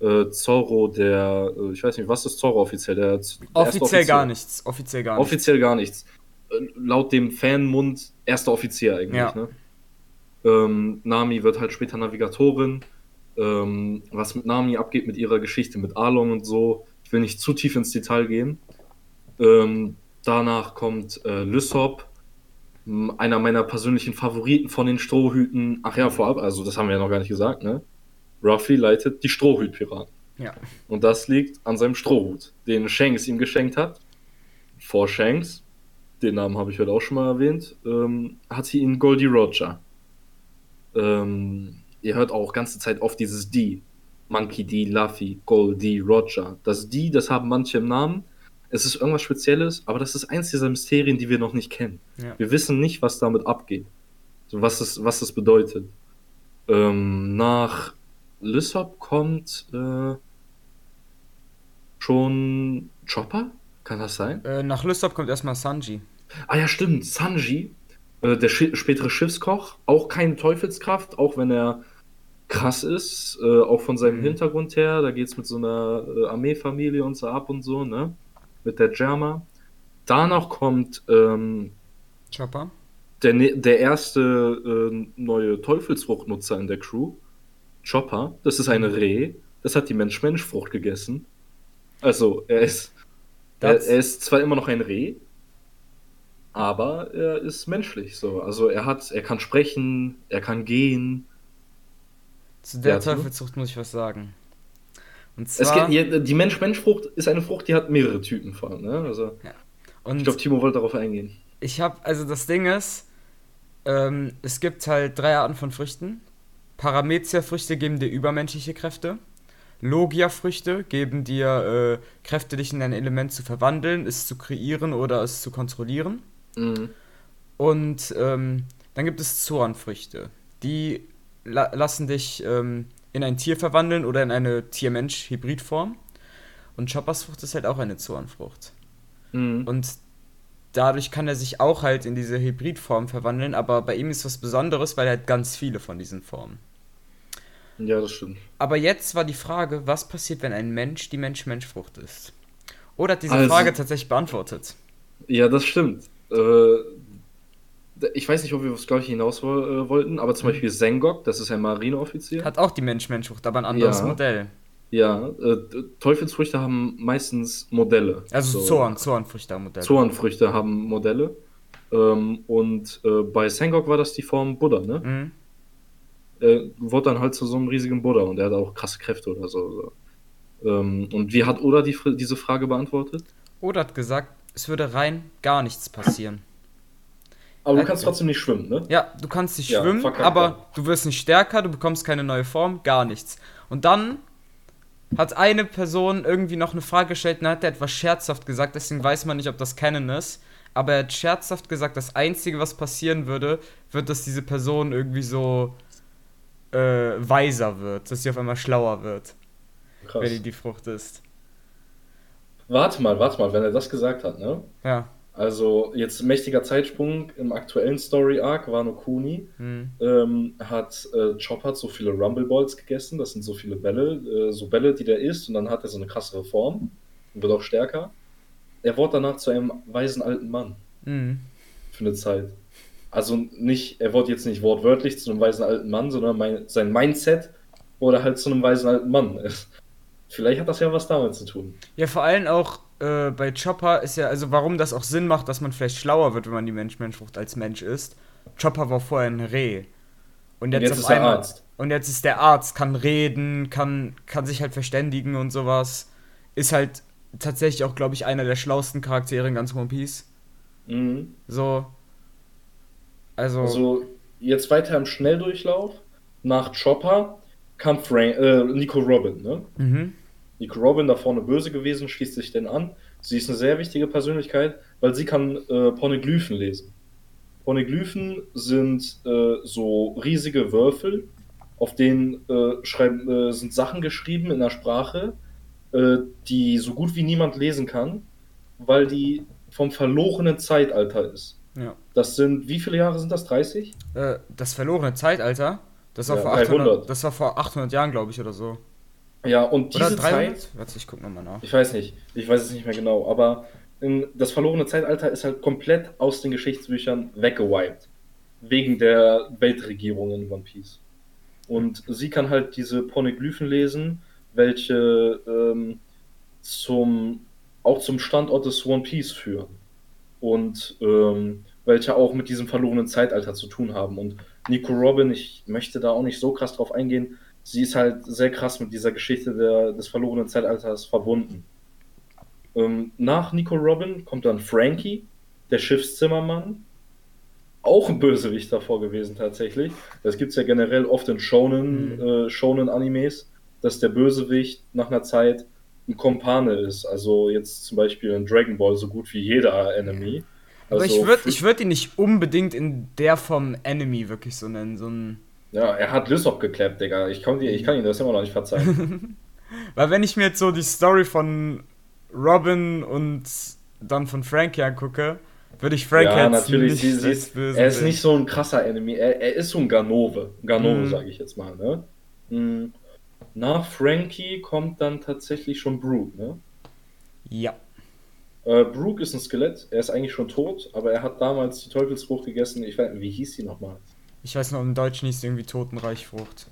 Äh, Zorro, der, äh, ich weiß nicht, was ist Zorro offiziell? Der, der Offiziell gar nichts. Offiziell gar nichts. Offiziell gar nichts. Äh, Laut dem Fanmund erster Offizier eigentlich, Ja. ne? Ähm, Nami wird halt später Navigatorin. Ähm, was mit Nami abgeht, mit ihrer Geschichte mit Arlong und so, ich will nicht zu tief ins Detail gehen. Ähm, danach kommt äh, Lysop, einer meiner persönlichen Favoriten von den Strohhüten. Ach ja, vorab, also das haben wir ja noch gar nicht gesagt, ne? Ruffy leitet die Strohhüt-Piraten. Ja. Und das liegt an seinem Strohhut, den Shanks ihm geschenkt hat. Vor Shanks, den Namen habe ich heute auch schon mal erwähnt, ähm, hat sie ihn Goldie Roger. Ähm, ihr hört auch ganze Zeit oft dieses D. Monkey D, Luffy, Goldie, Roger. Das D, das haben manche im Namen. Es ist irgendwas Spezielles, aber das ist eins dieser Mysterien, die wir noch nicht kennen. Ja. Wir wissen nicht, was damit abgeht. So, was, das, was das bedeutet. Ähm, nach Lysop kommt äh, schon Chopper? Kann das sein? Äh, nach Lysop kommt erstmal Sanji. Ah ja, stimmt. Sanji, äh, der Schi spätere Schiffskoch, auch keine Teufelskraft, auch wenn er krass ist, äh, auch von seinem Mhm. Hintergrund her. Da geht es mit so einer äh, Armeefamilie und so ab und so, ne? Mit der Germa. Danach kommt ähm, Chopper. der, ne- der erste äh, neue Teufelsfruchtnutzer in der Crew, Chopper, das ist ein Reh, das hat die Mensch-Mensch-Frucht gegessen. Also, er ist, er, er ist zwar immer noch ein Reh, aber er ist menschlich so. Also er hat, er kann sprechen, er kann gehen. Zu der Ja, zu? Teufelsfrucht muss ich was sagen. Und zwar, gibt, ja, die Mensch-Mensch-Frucht ist eine Frucht, die hat mehrere Typen von. Ne? Also, Und Ich glaube, Timo wollte darauf eingehen. ich habe, also das Ding ist, ähm, es gibt halt drei Arten von Früchten. Paramezia-Früchte geben dir übermenschliche Kräfte. Logia-Früchte geben dir äh, Kräfte, dich in ein Element zu verwandeln, es zu kreieren oder es zu kontrollieren. Mhm. Und ähm, dann gibt es Zornfrüchte. Die la lassen dich ähm, in ein Tier verwandeln oder in eine Tier-Mensch-Hybridform. Und Choppers Frucht ist halt auch eine Zornfrucht. Mhm. Und dadurch kann er sich auch halt in diese Hybridform verwandeln, aber bei ihm ist was Besonderes, weil er hat ganz viele von diesen Formen. Ja, das stimmt. Aber jetzt war die Frage, was passiert, wenn ein Mensch die Mensch-Mensch-Frucht ist? Oder hat diese Also- Frage tatsächlich beantwortet? Ja, das stimmt. Äh, ich weiß nicht, ob wir aufs gleiche hinaus äh, wollten, aber zum Beispiel Sengok, das ist ein Marineoffizier. Hat auch die Mensch-Mensch-Frucht, aber ein anderes Ja. Modell. Ja, äh, Teufelsfrüchte haben meistens Modelle. Also So, Zorn, Zornfrüchte-Modell. Zornfrüchte haben Modelle. Ähm, und äh, bei Sengok war das die Form Buddha, ne? Mhm. äh, wurde dann halt zu so einem riesigen Buddha und der hat auch krasse Kräfte oder so. so. Ähm, und wie hat Oda die, diese Frage beantwortet? Oder hat gesagt, es würde rein gar nichts passieren. Aber du Äh, kannst trotzdem nicht schwimmen, ne? Ja, du kannst nicht Ja, schwimmen, aber du wirst nicht stärker, du bekommst keine neue Form, gar nichts. Und dann hat eine Person irgendwie noch eine Frage gestellt und hat er etwas scherzhaft gesagt, deswegen weiß man nicht, ob das Canon ist. Aber er hat scherzhaft gesagt, das Einzige, was passieren würde, wird, dass diese Person irgendwie so äh, weiser wird, dass sie auf einmal schlauer wird, Krass. wenn die die Frucht ist. Warte mal, warte mal, wenn er das gesagt hat, ne? Ja. Also jetzt mächtiger Zeitsprung im aktuellen Story Arc Wano Kuni Hm. ähm, hat äh, Chopper hat so viele Rumble Balls gegessen, das sind so viele Bälle, äh, so Bälle, die der isst und dann hat er so eine krassere Form und wird auch stärker. Er wurde danach zu einem weisen alten Mann Hm. für eine Zeit. Also nicht, er wurde jetzt nicht wortwörtlich zu einem weisen alten Mann, sondern mein, sein Mindset wurde halt zu einem weisen alten Mann. Vielleicht hat das ja was damit zu tun. Ja, vor allem auch äh, bei Chopper ist ja, also warum das auch Sinn macht, dass man vielleicht schlauer wird, wenn man die Mensch-Mensch-Frucht als Mensch isst. Chopper war vorher ein Reh. Und jetzt, jetzt auf ist einmal. Arzt. Und jetzt ist der Arzt, kann reden, kann, kann sich halt verständigen und sowas. Ist halt tatsächlich auch, glaube ich, einer der schlauesten Charaktere in ganz One Piece. Mhm. So. Also. Also jetzt weiter im Schnelldurchlauf. Nach Chopper kam Frank, äh, Nico Robin, ne? Mhm. Nico Robin da vorne böse gewesen, schließt sich denn an. Sie ist eine sehr wichtige Persönlichkeit, weil sie kann äh, Pornoglyphen lesen. Pornoglyphen sind äh, so riesige Würfel, auf denen äh, schreiben, äh, sind Sachen geschrieben in einer Sprache, äh, die so gut wie niemand lesen kann, weil die vom verlorenen Zeitalter ist. Ja. Das sind, wie viele Jahre sind das? 30? Äh, das verlorene Zeitalter. Das war, Ja, vor 800, 300. das war vor 800 Jahren, glaube ich, oder so. Ja, und Oder diese 300? Zeit, Warte, ich guck nochmal nach. ich weiß nicht, ich weiß es nicht mehr genau, aber in, das verlorene Zeitalter ist halt komplett aus den Geschichtsbüchern weggewiped. Wegen der Weltregierung in One Piece. Und sie kann halt diese Poneglyphen lesen, welche ähm, zum, auch zum Standort des One Piece führen. Und ähm, welche auch mit diesem verlorenen Zeitalter zu tun haben. Und Nico Robin, ich möchte da auch nicht so krass drauf eingehen, sie ist halt sehr krass mit dieser Geschichte der, des verlorenen Zeitalters verbunden. Ähm, nach Nico Robin kommt dann Frankie, der Schiffszimmermann. Auch ein Bösewicht davor gewesen tatsächlich. Das gibt es ja generell oft in Shonen, Mhm. äh, Shonen-Animes, dass der Bösewicht nach einer Zeit ein Kompane ist. Also jetzt zum Beispiel in Dragon Ball so gut wie jeder Enemy. Aber Also ich würde ich würd ihn nicht unbedingt in der Form Enemy wirklich so nennen. So ein Ja, er hat Lysop geklappt, Digga. Ich kann, ich kann ihm das immer noch nicht verzeihen. Weil wenn ich mir jetzt so die Story von Robin und dann von Frankie angucke, würde ich Frankie ja, natürlich. nicht Sie, sie ist, böse er ist nicht so ein krasser Enemy. Er, er ist so ein Ganove. Ganove, Mhm. sage ich jetzt mal. Ne? Mhm. Nach Frankie kommt dann tatsächlich schon Brooke. Ne? Ja. Äh, Brooke ist ein Skelett. Er ist eigentlich schon tot, aber er hat damals die Teufelsfrucht gegessen. Ich weiß nicht, wie hieß die nochmal? Ich weiß noch, im Deutschen hieß irgendwie Totenreichfrucht.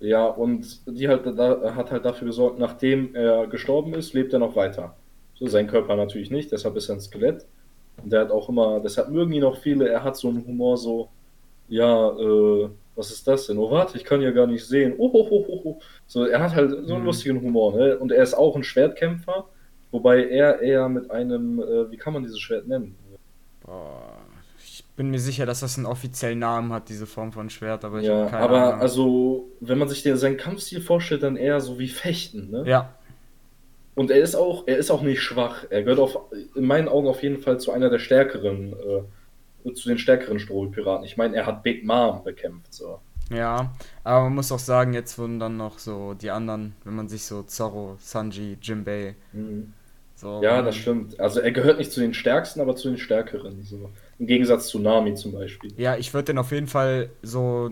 Ja, und die halt, da, hat halt dafür gesorgt, nachdem er gestorben ist, lebt er noch weiter. So, sein Körper natürlich nicht, deshalb ist er ein Skelett. Und der hat auch immer, deshalb mögen ihn auch viele, er hat so einen Humor so, ja, äh, was ist das denn? Oh, warte, ich kann ja gar nicht sehen. Oh, oh, oh, oh, oh. So, er hat halt so einen Mhm. lustigen Humor, ne? Und er ist auch ein Schwertkämpfer. wobei er eher mit einem, äh, wie kann man dieses Schwert nennen? Boah, bin mir sicher, dass das einen offiziellen Namen hat, diese Form von Schwert, aber ich Ja, habe keine aber Ahnung. also, wenn man sich den, seinen Kampfstil vorstellt, dann eher so wie Fechten, ne? Ja, Und er ist auch, er ist auch nicht schwach. Er gehört auf, in meinen Augen auf jeden Fall zu einer der stärkeren, äh, zu den stärkeren Strohpiraten. Ich meine, er hat Big Mom bekämpft, so. ja, aber man muss auch sagen, jetzt wurden dann noch so die anderen, wenn man sich so Zorro, Sanji, Jinbei, Mhm. So. Ja, das stimmt. Also er gehört nicht zu den stärksten, aber zu den stärkeren. So. Im Gegensatz zu Nami zum Beispiel. Ja, ich würde den auf jeden Fall so.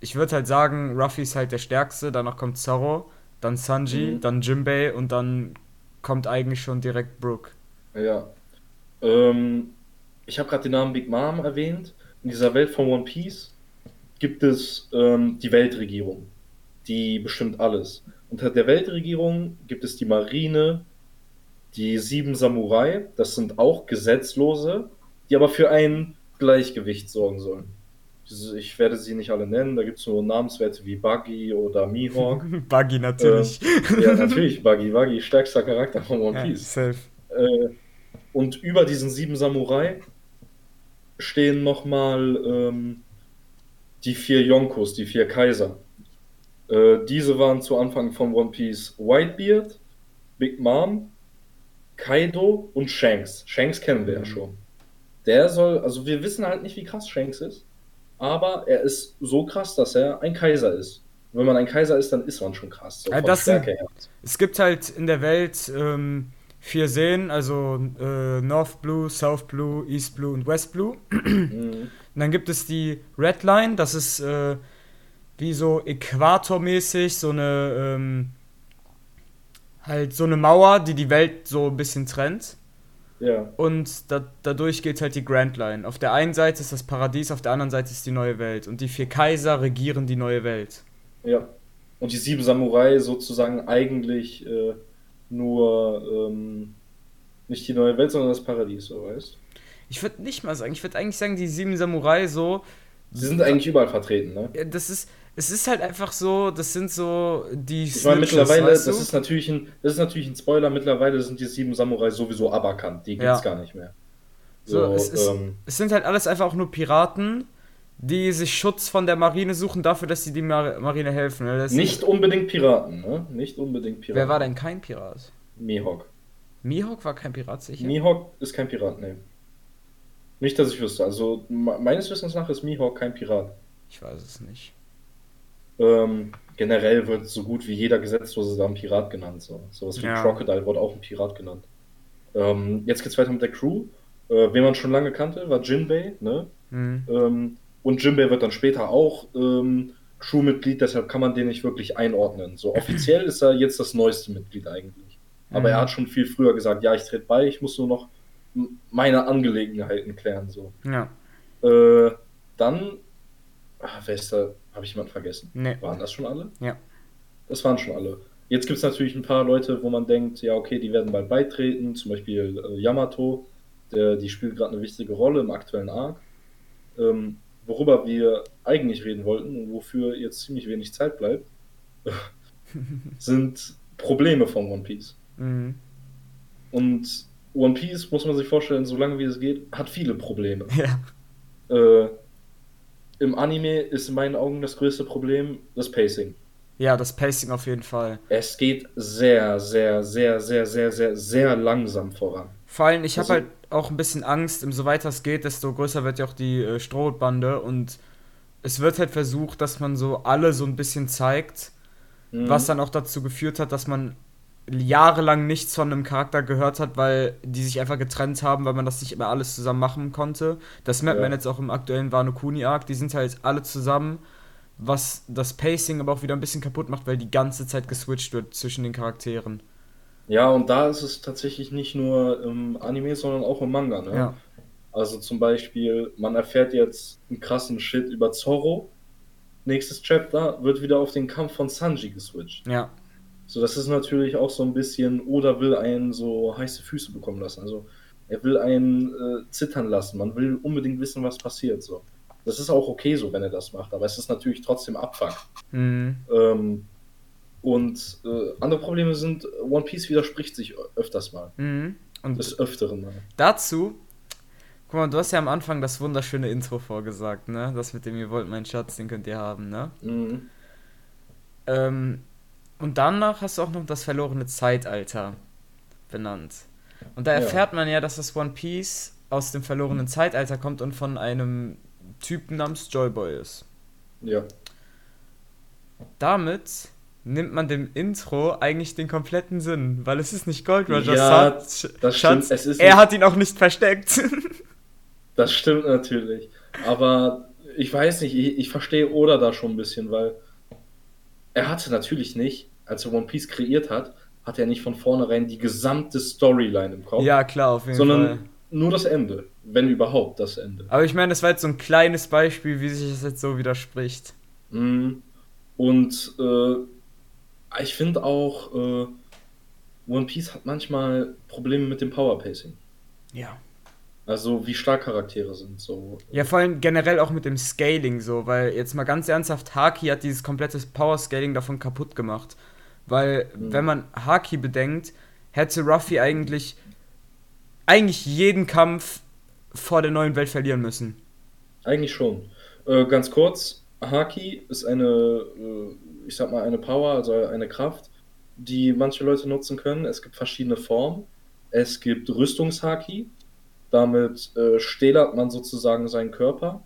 Ich würde halt sagen, Ruffy ist halt der Stärkste, danach kommt Zorro, dann Sanji, Mhm. dann Jinbei und dann kommt eigentlich schon direkt Brook. Ja. Ähm, ich habe gerade den Namen Big Mom erwähnt. In dieser Welt von One Piece gibt es ähm, die Weltregierung. Die bestimmt alles. Unter der Weltregierung gibt es die Marine, die sieben Samurai, das sind auch Gesetzlose, die aber für ein Gleichgewicht sorgen sollen. Ich werde sie nicht alle nennen, da gibt es nur Namenswerte wie Buggy oder Mihawk. Buggy natürlich. ja, natürlich, Buggy, Buggy, stärkster Charakter von One Ja, Piece. safe. Äh, und über diesen sieben Samurai stehen nochmal ähm, die vier Yonkos, die vier Kaiser. Äh, diese waren zu Anfang von One Piece Whitebeard, Big Mom, Kaido und Shanks. Shanks kennen wir ja Mhm. schon. Der soll, also wir wissen halt nicht, wie krass Shanks ist, aber er ist so krass, dass er ein Kaiser ist. Und wenn man ein Kaiser ist, dann ist man schon krass. So Ja, das sind-. Es gibt halt in der Welt ähm, vier Seen, also äh, North Blue, South Blue, East Blue und West Blue. Mhm. Und dann gibt es die Red Line, das ist äh, wie so äquatormäßig, so eine ähm, halt so eine Mauer, die die Welt so ein bisschen trennt. Ja. Und da, dadurch geht halt die Grand Line. Auf der einen Seite ist das Paradies, auf der anderen Seite ist die neue Welt. Und die vier Kaiser regieren die neue Welt. Ja. Und die sieben Samurai sozusagen eigentlich äh, nur ähm, nicht die neue Welt, sondern das Paradies, so weißt Ich würde nicht mal sagen, ich würde eigentlich sagen, die sieben Samurai so. Sie sind eigentlich überall vertreten, ne? Das ist, es ist halt einfach so, das sind so die Ich meine, mittlerweile, weißt das du? ist natürlich ein, das ist natürlich ein Spoiler, mittlerweile sind die sieben Samurai sowieso aberkannt, die gibt's Ja. gar nicht mehr. So, So, es, ist, ähm, es sind halt alles einfach auch nur Piraten, die sich Schutz von der Marine suchen, dafür, dass sie die Mar Marine helfen. ne? Das nicht unbedingt Piraten, ne? Nicht unbedingt Piraten. Wer war denn kein Pirat? Mihawk. Mihawk war kein Pirat, sicher? Mihawk ist kein Pirat, ne. Nicht, dass ich wüsste. Also, me- meines Wissens nach ist Mihawk kein Pirat. Ich weiß es nicht. Ähm, generell wird so gut wie jeder Gesetzlose da ein Pirat genannt. So. Sowas wie Ja. Crocodile wurde auch ein Pirat genannt. Ähm, jetzt geht's weiter mit der Crew. Äh, wen man schon lange kannte, war Jinbei, ne? Hm. Ähm, und Jinbei wird dann später auch ähm, Crewmitglied, deshalb kann man den nicht wirklich einordnen. So offiziell ist er jetzt das neueste Mitglied eigentlich. Aber Mhm. er hat schon viel früher gesagt, ja, ich trete bei, ich muss nur noch meine Angelegenheiten klären. So. Ja. Äh, dann, ah, wer ist da? Habe ich jemanden vergessen? Nee. Waren das schon alle? Ja. Das waren schon alle. Jetzt gibt es natürlich ein paar Leute, wo man denkt, ja, okay, die werden bald beitreten, zum Beispiel äh, Yamato, der, die spielt gerade eine wichtige Rolle im aktuellen Arc. Ähm, worüber wir eigentlich reden wollten und wofür jetzt ziemlich wenig Zeit bleibt, sind Probleme von One Piece. Mhm. Und One Piece, muss man sich vorstellen, solange wie es geht, hat viele Probleme. Ja. Äh, Im Anime ist in meinen Augen das größte Problem das Pacing. ja, das Pacing auf jeden Fall. Es geht sehr, sehr, sehr, sehr, sehr, sehr, sehr langsam voran. Vor allem, ich habe Also- halt auch ein bisschen Angst, umso weiter es geht, desto größer wird ja auch die äh, Strohbande und es wird halt versucht, dass man so alle so ein bisschen zeigt, Mhm. was dann auch dazu geführt hat, dass man jahrelang nichts von einem Charakter gehört hat, weil die sich einfach getrennt haben, weil man das nicht immer alles zusammen machen konnte. Das merkt Ja. man jetzt auch im aktuellen Wano Kuni Arc, die sind halt alle zusammen, was das Pacing aber auch wieder ein bisschen kaputt macht, weil die ganze Zeit geswitcht wird zwischen den Charakteren. Ja, und da ist es tatsächlich nicht nur im Anime, sondern auch im Manga. Ne? Ja. Also zum Beispiel, man erfährt jetzt einen krassen Shit über Zorro. Nächstes Chapter wird wieder auf den Kampf von Sanji geswitcht. Ja. So, das ist natürlich auch so ein bisschen, oder will einen so heiße Füße bekommen lassen. Also, er will einen äh, zittern lassen. Man will unbedingt wissen, was passiert. So. Das ist auch okay so, wenn er das macht, aber es ist natürlich trotzdem Abfuck. Mhm. Ähm, Und äh, andere Probleme sind, One Piece widerspricht sich öfters mal. Mhm. Und Des Öfteren mal. dazu, guck mal, du hast ja am Anfang das wunderschöne Intro vorgesagt, ne? Das mit dem ihr wollt meinen Schatz, den könnt ihr haben, ne? Mhm. Ähm, und danach hast du auch noch das verlorene Zeitalter benannt. Und da Ja. erfährt man ja, dass das One Piece aus dem verlorenen Zeitalter kommt und von einem Typen namens Joyboy ist. Ja. Damit nimmt man dem Intro eigentlich den kompletten Sinn, weil es ist nicht Gold Rogers Ja, Schatz, das Schatz. stimmt, es ist er hat ihn auch nicht versteckt. Das stimmt natürlich. Aber ich weiß nicht, ich, ich verstehe Oda da schon ein bisschen, weil er hatte natürlich nicht, als er One Piece kreiert hat, hat er nicht von vornherein die gesamte Storyline im Kopf, ja, klar, auf jeden sondern Fall. nur das Ende, wenn überhaupt das Ende. Aber ich meine, das war jetzt so ein kleines Beispiel, wie sich das jetzt so widerspricht. Mhm. Und äh, ich finde auch, äh, One Piece hat manchmal Probleme mit dem Power Pacing. Ja. Also wie stark Charaktere sind. So. Ja, vor allem generell auch mit dem Scaling so, weil jetzt mal ganz ernsthaft, Haki hat dieses komplette Power-Scaling davon kaputt gemacht. Weil, Mhm. wenn man Haki bedenkt, hätte Ruffy eigentlich, eigentlich jeden Kampf vor der neuen Welt verlieren müssen. Eigentlich schon. Äh, ganz kurz, Haki ist eine, äh, ich sag mal, eine Power, also eine Kraft, die manche Leute nutzen können. Es gibt verschiedene Formen. Es gibt Rüstungshaki. Damit äh, stählert man sozusagen seinen Körper.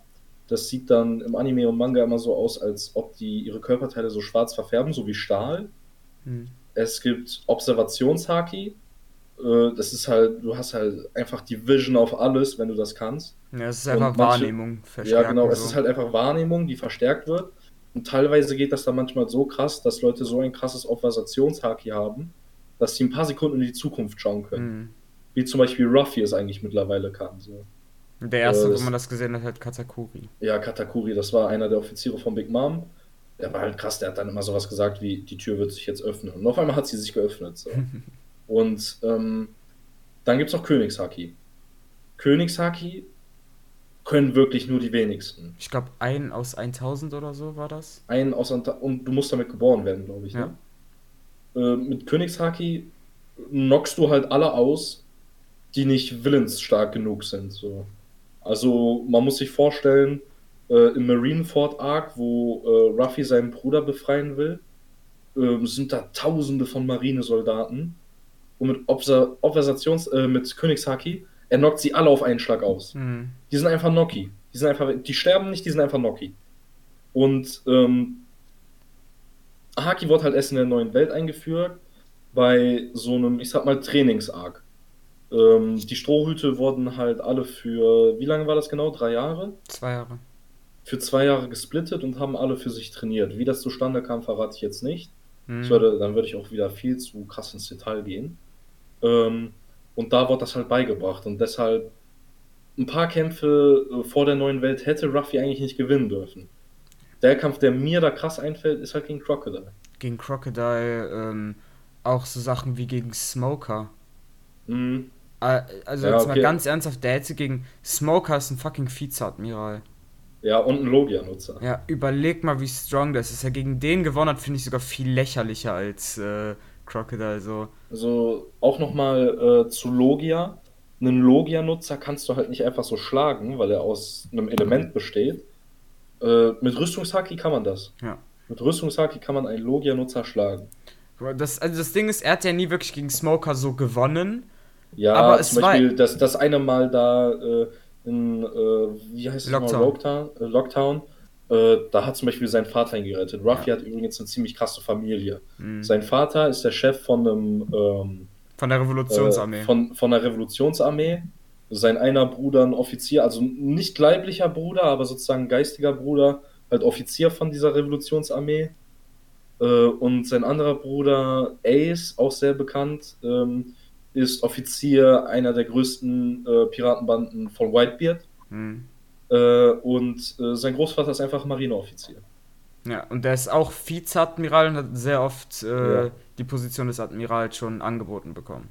Das sieht dann im Anime und Manga immer so aus, als ob die ihre Körperteile so schwarz verfärben, so wie Stahl. Hm. Es gibt Observationshaki. Äh, das ist halt, du hast halt einfach die Vision auf alles, wenn du das kannst. Ja, es ist einfach manche- Wahrnehmung. Ja, verstärken genau. Es so. ist halt einfach Wahrnehmung, die verstärkt wird. Und teilweise geht das dann manchmal so krass, dass Leute so ein krasses Observationshaki haben, dass sie ein paar Sekunden in die Zukunft schauen können. Hm. Wie zum Beispiel Ruffy es eigentlich mittlerweile kann. So. Der erste, Äh, wo man das gesehen hat, hat Katakuri. Ja, Katakuri, das war einer der Offiziere von Big Mom. Der war halt krass, der hat dann immer sowas gesagt wie, die Tür wird sich jetzt öffnen. Und auf einmal hat sie sich geöffnet. So. Und ähm, dann gibt es noch Königshaki. Königshaki können wirklich nur die wenigsten. Ich glaube, ein aus 1000 oder so war das. Ein aus und du musst damit geboren werden, glaube ich. Ja. Ne? Äh, mit Königshaki knockst du halt alle aus, die nicht willensstark genug sind. So. Also man muss sich vorstellen, äh, im Marineford Arc, wo äh, Ruffy seinen Bruder befreien will, ähm, sind da Tausende von Marinesoldaten. Und mit Obser Observations, äh, mit Königshaki, er knockt sie alle auf einen Schlag aus. Hm. Die sind einfach Noki. Die sind einfach, die sterben nicht, die sind einfach Noki. Und ähm, Haki wird halt erst in der neuen Welt eingeführt bei so einem, ich sag mal, Trainingsarg. Ähm, die Strohhüte wurden halt alle für, wie lange war das genau? Drei Jahre? Zwei Jahre. Für zwei Jahre gesplittet und haben alle für sich trainiert. Wie das zustande kam, verrate ich jetzt nicht. Hm. Das würde, dann würde ich auch wieder viel zu krass ins Detail gehen. Ähm, und da wird das halt beigebracht. Und deshalb ein paar Kämpfe äh, vor der neuen Welt hätte Ruffy eigentlich nicht gewinnen dürfen. Der Kampf, der mir da krass einfällt, ist halt gegen Crocodile. Gegen Crocodile, ähm, auch so Sachen wie gegen Smoker. Mhm. Äh, Also Ja, jetzt mal okay. ganz ernsthaft, der hätte gegen Smoker ist ein fucking Vizeadmiral. Ja, und ein Logia-Nutzer. Ja, überleg mal, wie strong das ist. Er gegen den gewonnen hat, finde ich sogar viel lächerlicher als äh, Crocodile so. Also auch nochmal äh, zu Logia. Einen Logia-Nutzer kannst du halt nicht einfach so schlagen, weil er aus einem Element besteht. Äh, mit Rüstungshaki kann man das. Ja. Mit Rüstungshaki kann man einen Logia-Nutzer schlagen. Das, also das Ding ist, er hat ja nie wirklich gegen Smoker so gewonnen. Ja, Aber es zum war- Beispiel das, das eine Mal da äh, in, äh, wie heißt es Lockdown. mal, Lockdown, äh, Lockdown äh, da hat zum Beispiel sein Vater ihn gerettet. Ruffy hat übrigens eine ziemlich krasse Familie. Mhm. Sein Vater ist der Chef von einem ähm, Von der Revolutionsarmee. äh, von, von der Revolutionsarmee. Sein einer Bruder ein Offizier, also nicht leiblicher Bruder, aber sozusagen geistiger Bruder, halt Offizier von dieser Revolutionsarmee. Äh, und sein anderer Bruder Ace, auch sehr bekannt, ähm, ist Offizier einer der größten äh, Piratenbanden von Whitebeard. Mhm. Äh, und äh, sein Großvater ist einfach Marineoffizier. Ja, und der ist auch Vizeadmiral und hat sehr oft äh, Ja. die Position des Admirals schon angeboten bekommen.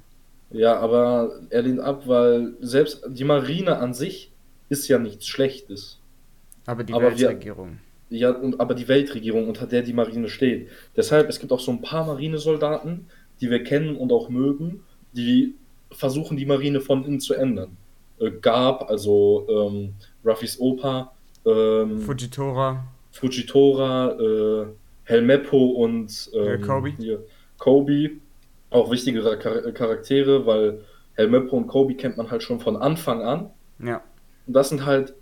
Ja, aber er lehnt ab, weil selbst die Marine an sich ist ja nichts Schlechtes. Aber die Aber wir- Weltregierung. Ja, und, aber die Weltregierung, unter der die Marine steht. Deshalb, es gibt auch so ein paar Marinesoldaten, die wir kennen und auch mögen, die versuchen, die Marine von innen zu ändern. Äh, Garb, also ähm, Ruffys Opa, ähm, Fujitora. Fujitora, äh, Helmeppo und ähm, Äh, Kobe. Hier, Kobe, auch wichtige Char- Charaktere, weil Helmeppo und Kobe kennt man halt schon von Anfang an. Ja. Und das sind halt,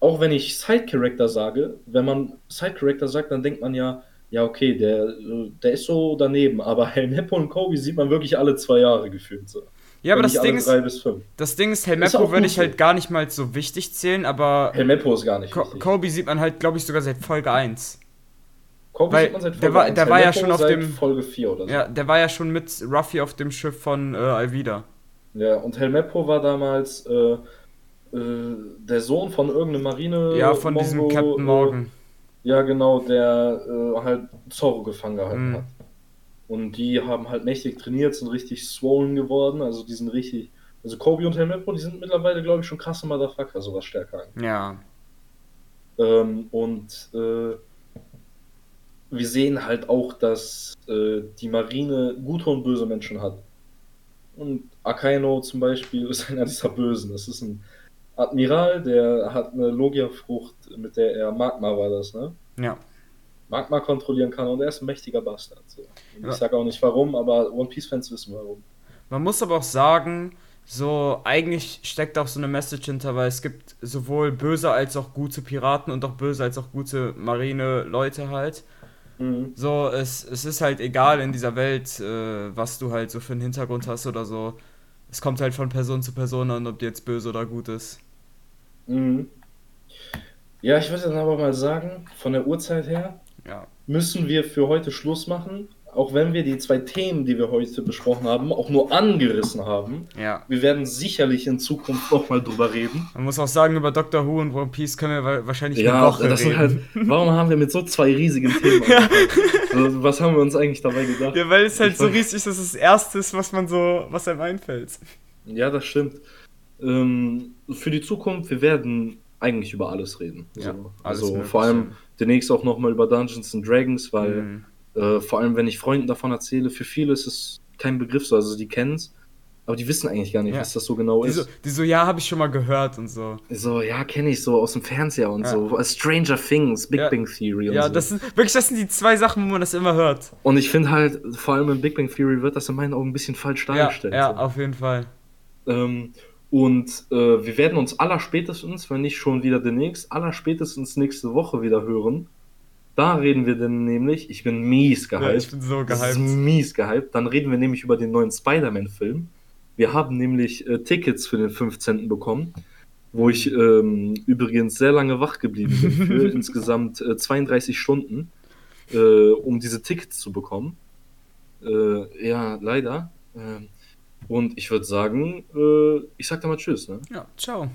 auch wenn ich Side-Character sage, wenn man Side-Character sagt, dann denkt man ja, ja, okay, der, äh, der ist so daneben, aber Helmeppo und Kobe sieht man wirklich alle zwei Jahre gefühlt so. Ja, aber das Ding ist, das Ding ist, Helmeppo würde ich so. halt gar nicht mal so wichtig zählen, aber Helmeppo ist gar nicht Ko wichtig. Kobe sieht man halt, glaube ich, sogar seit Folge 1. Kobe weil sieht man seit der Folge war- 1, der war ja schon auf dem- Folge 4 oder so. Ja, der war ja schon mit Ruffy auf dem Schiff von äh, Alvida. Ja, und Helmeppo war damals äh, äh, der Sohn von irgendeinem Marine. Ja, von diesem Mongo, Captain Morgan. Ja, genau, der äh, halt Zorro gefangen gehalten Mhm. hat. Und die haben halt mächtig trainiert, sind richtig swollen geworden. Also die sind richtig. Also Kobe und Helmeppo, die sind mittlerweile, glaube ich, schon krasse Motherfucker, sowas stärker. Ja. Ähm, und äh, wir sehen halt auch, dass äh, die Marine gute und böse Menschen hat. Und Akaino zum Beispiel ist einer dieser Bösen. Das ist ein Admiral, der hat eine Logia-Frucht, mit der er Magma war das, ne? Ja. Magma kontrollieren kann und er ist ein mächtiger Bastard. So. Ja. Ich sage auch nicht warum, aber One Piece-Fans wissen warum. Man muss aber auch sagen, so eigentlich steckt auch so eine Message hinter, weil es gibt sowohl böse als auch gute Piraten und auch böse als auch gute Marine-Leute halt. Mhm. So, es, es ist halt egal in dieser Welt, äh, was du halt so für einen Hintergrund hast oder so. Es kommt halt von Person zu Person an, ob die jetzt böse oder gut ist. Mhm. Ja, ich würde dann aber mal sagen, von der Uhrzeit her, Ja. müssen wir für heute Schluss machen. Auch wenn wir die zwei Themen, die wir heute besprochen haben, auch nur angerissen haben. Ja. Wir werden sicherlich in Zukunft nochmal drüber reden. Man muss auch sagen, über Doctor Who und One Piece können wir wa- wahrscheinlich eine Ja, Woche das sind reden. halt. Warum haben wir mit so zwei riesigen Themen angefangen? also, Was haben wir uns eigentlich dabei gedacht? Ja, weil es halt Ich so riesig ist, dass es das Erste ist, was man so, was einem einfällt. Ja, das stimmt. Ähm, für die Zukunft, wir werden eigentlich über alles reden. Ja, so. alles Also vor allem demnächst auch nochmal über Dungeons and Dragons, weil Mhm. Äh, vor allem, wenn ich Freunden davon erzähle, für viele ist es kein Begriff so. Also die kennen es, aber die wissen eigentlich gar nicht, Ja. was das so genau Die ist. so, die so, ja, habe ich schon mal gehört und so. So, ja, kenne ich so aus dem Fernseher und Ja. so. Stranger Things, Big Ja. Bang Theory und Ja, so. das sind wirklich, das sind die zwei Sachen, wo man das immer hört. und ich finde halt, vor allem in Big Bang Theory wird das in meinen Augen ein bisschen falsch Ja, dargestellt. ja, so. auf jeden Fall. Ähm, und äh, wir werden uns allerspätestens, wenn nicht schon wieder demnächst, allerspätestens nächste Woche wieder hören. Da reden wir dann nämlich, ich bin mies Ja, gehypt. ich bin so gehypt. mies gehypt. Dann reden wir nämlich über den neuen Spider-Man-Film. Wir haben nämlich äh, Tickets für den 15. bekommen, wo ich ähm, übrigens sehr lange wach geblieben bin für insgesamt äh, 32 Stunden, äh, um diese Tickets zu bekommen. Äh, ja, leider. Ähm, und ich würde sagen, äh, ich sag da mal Tschüss. Ne? Ja, ciao.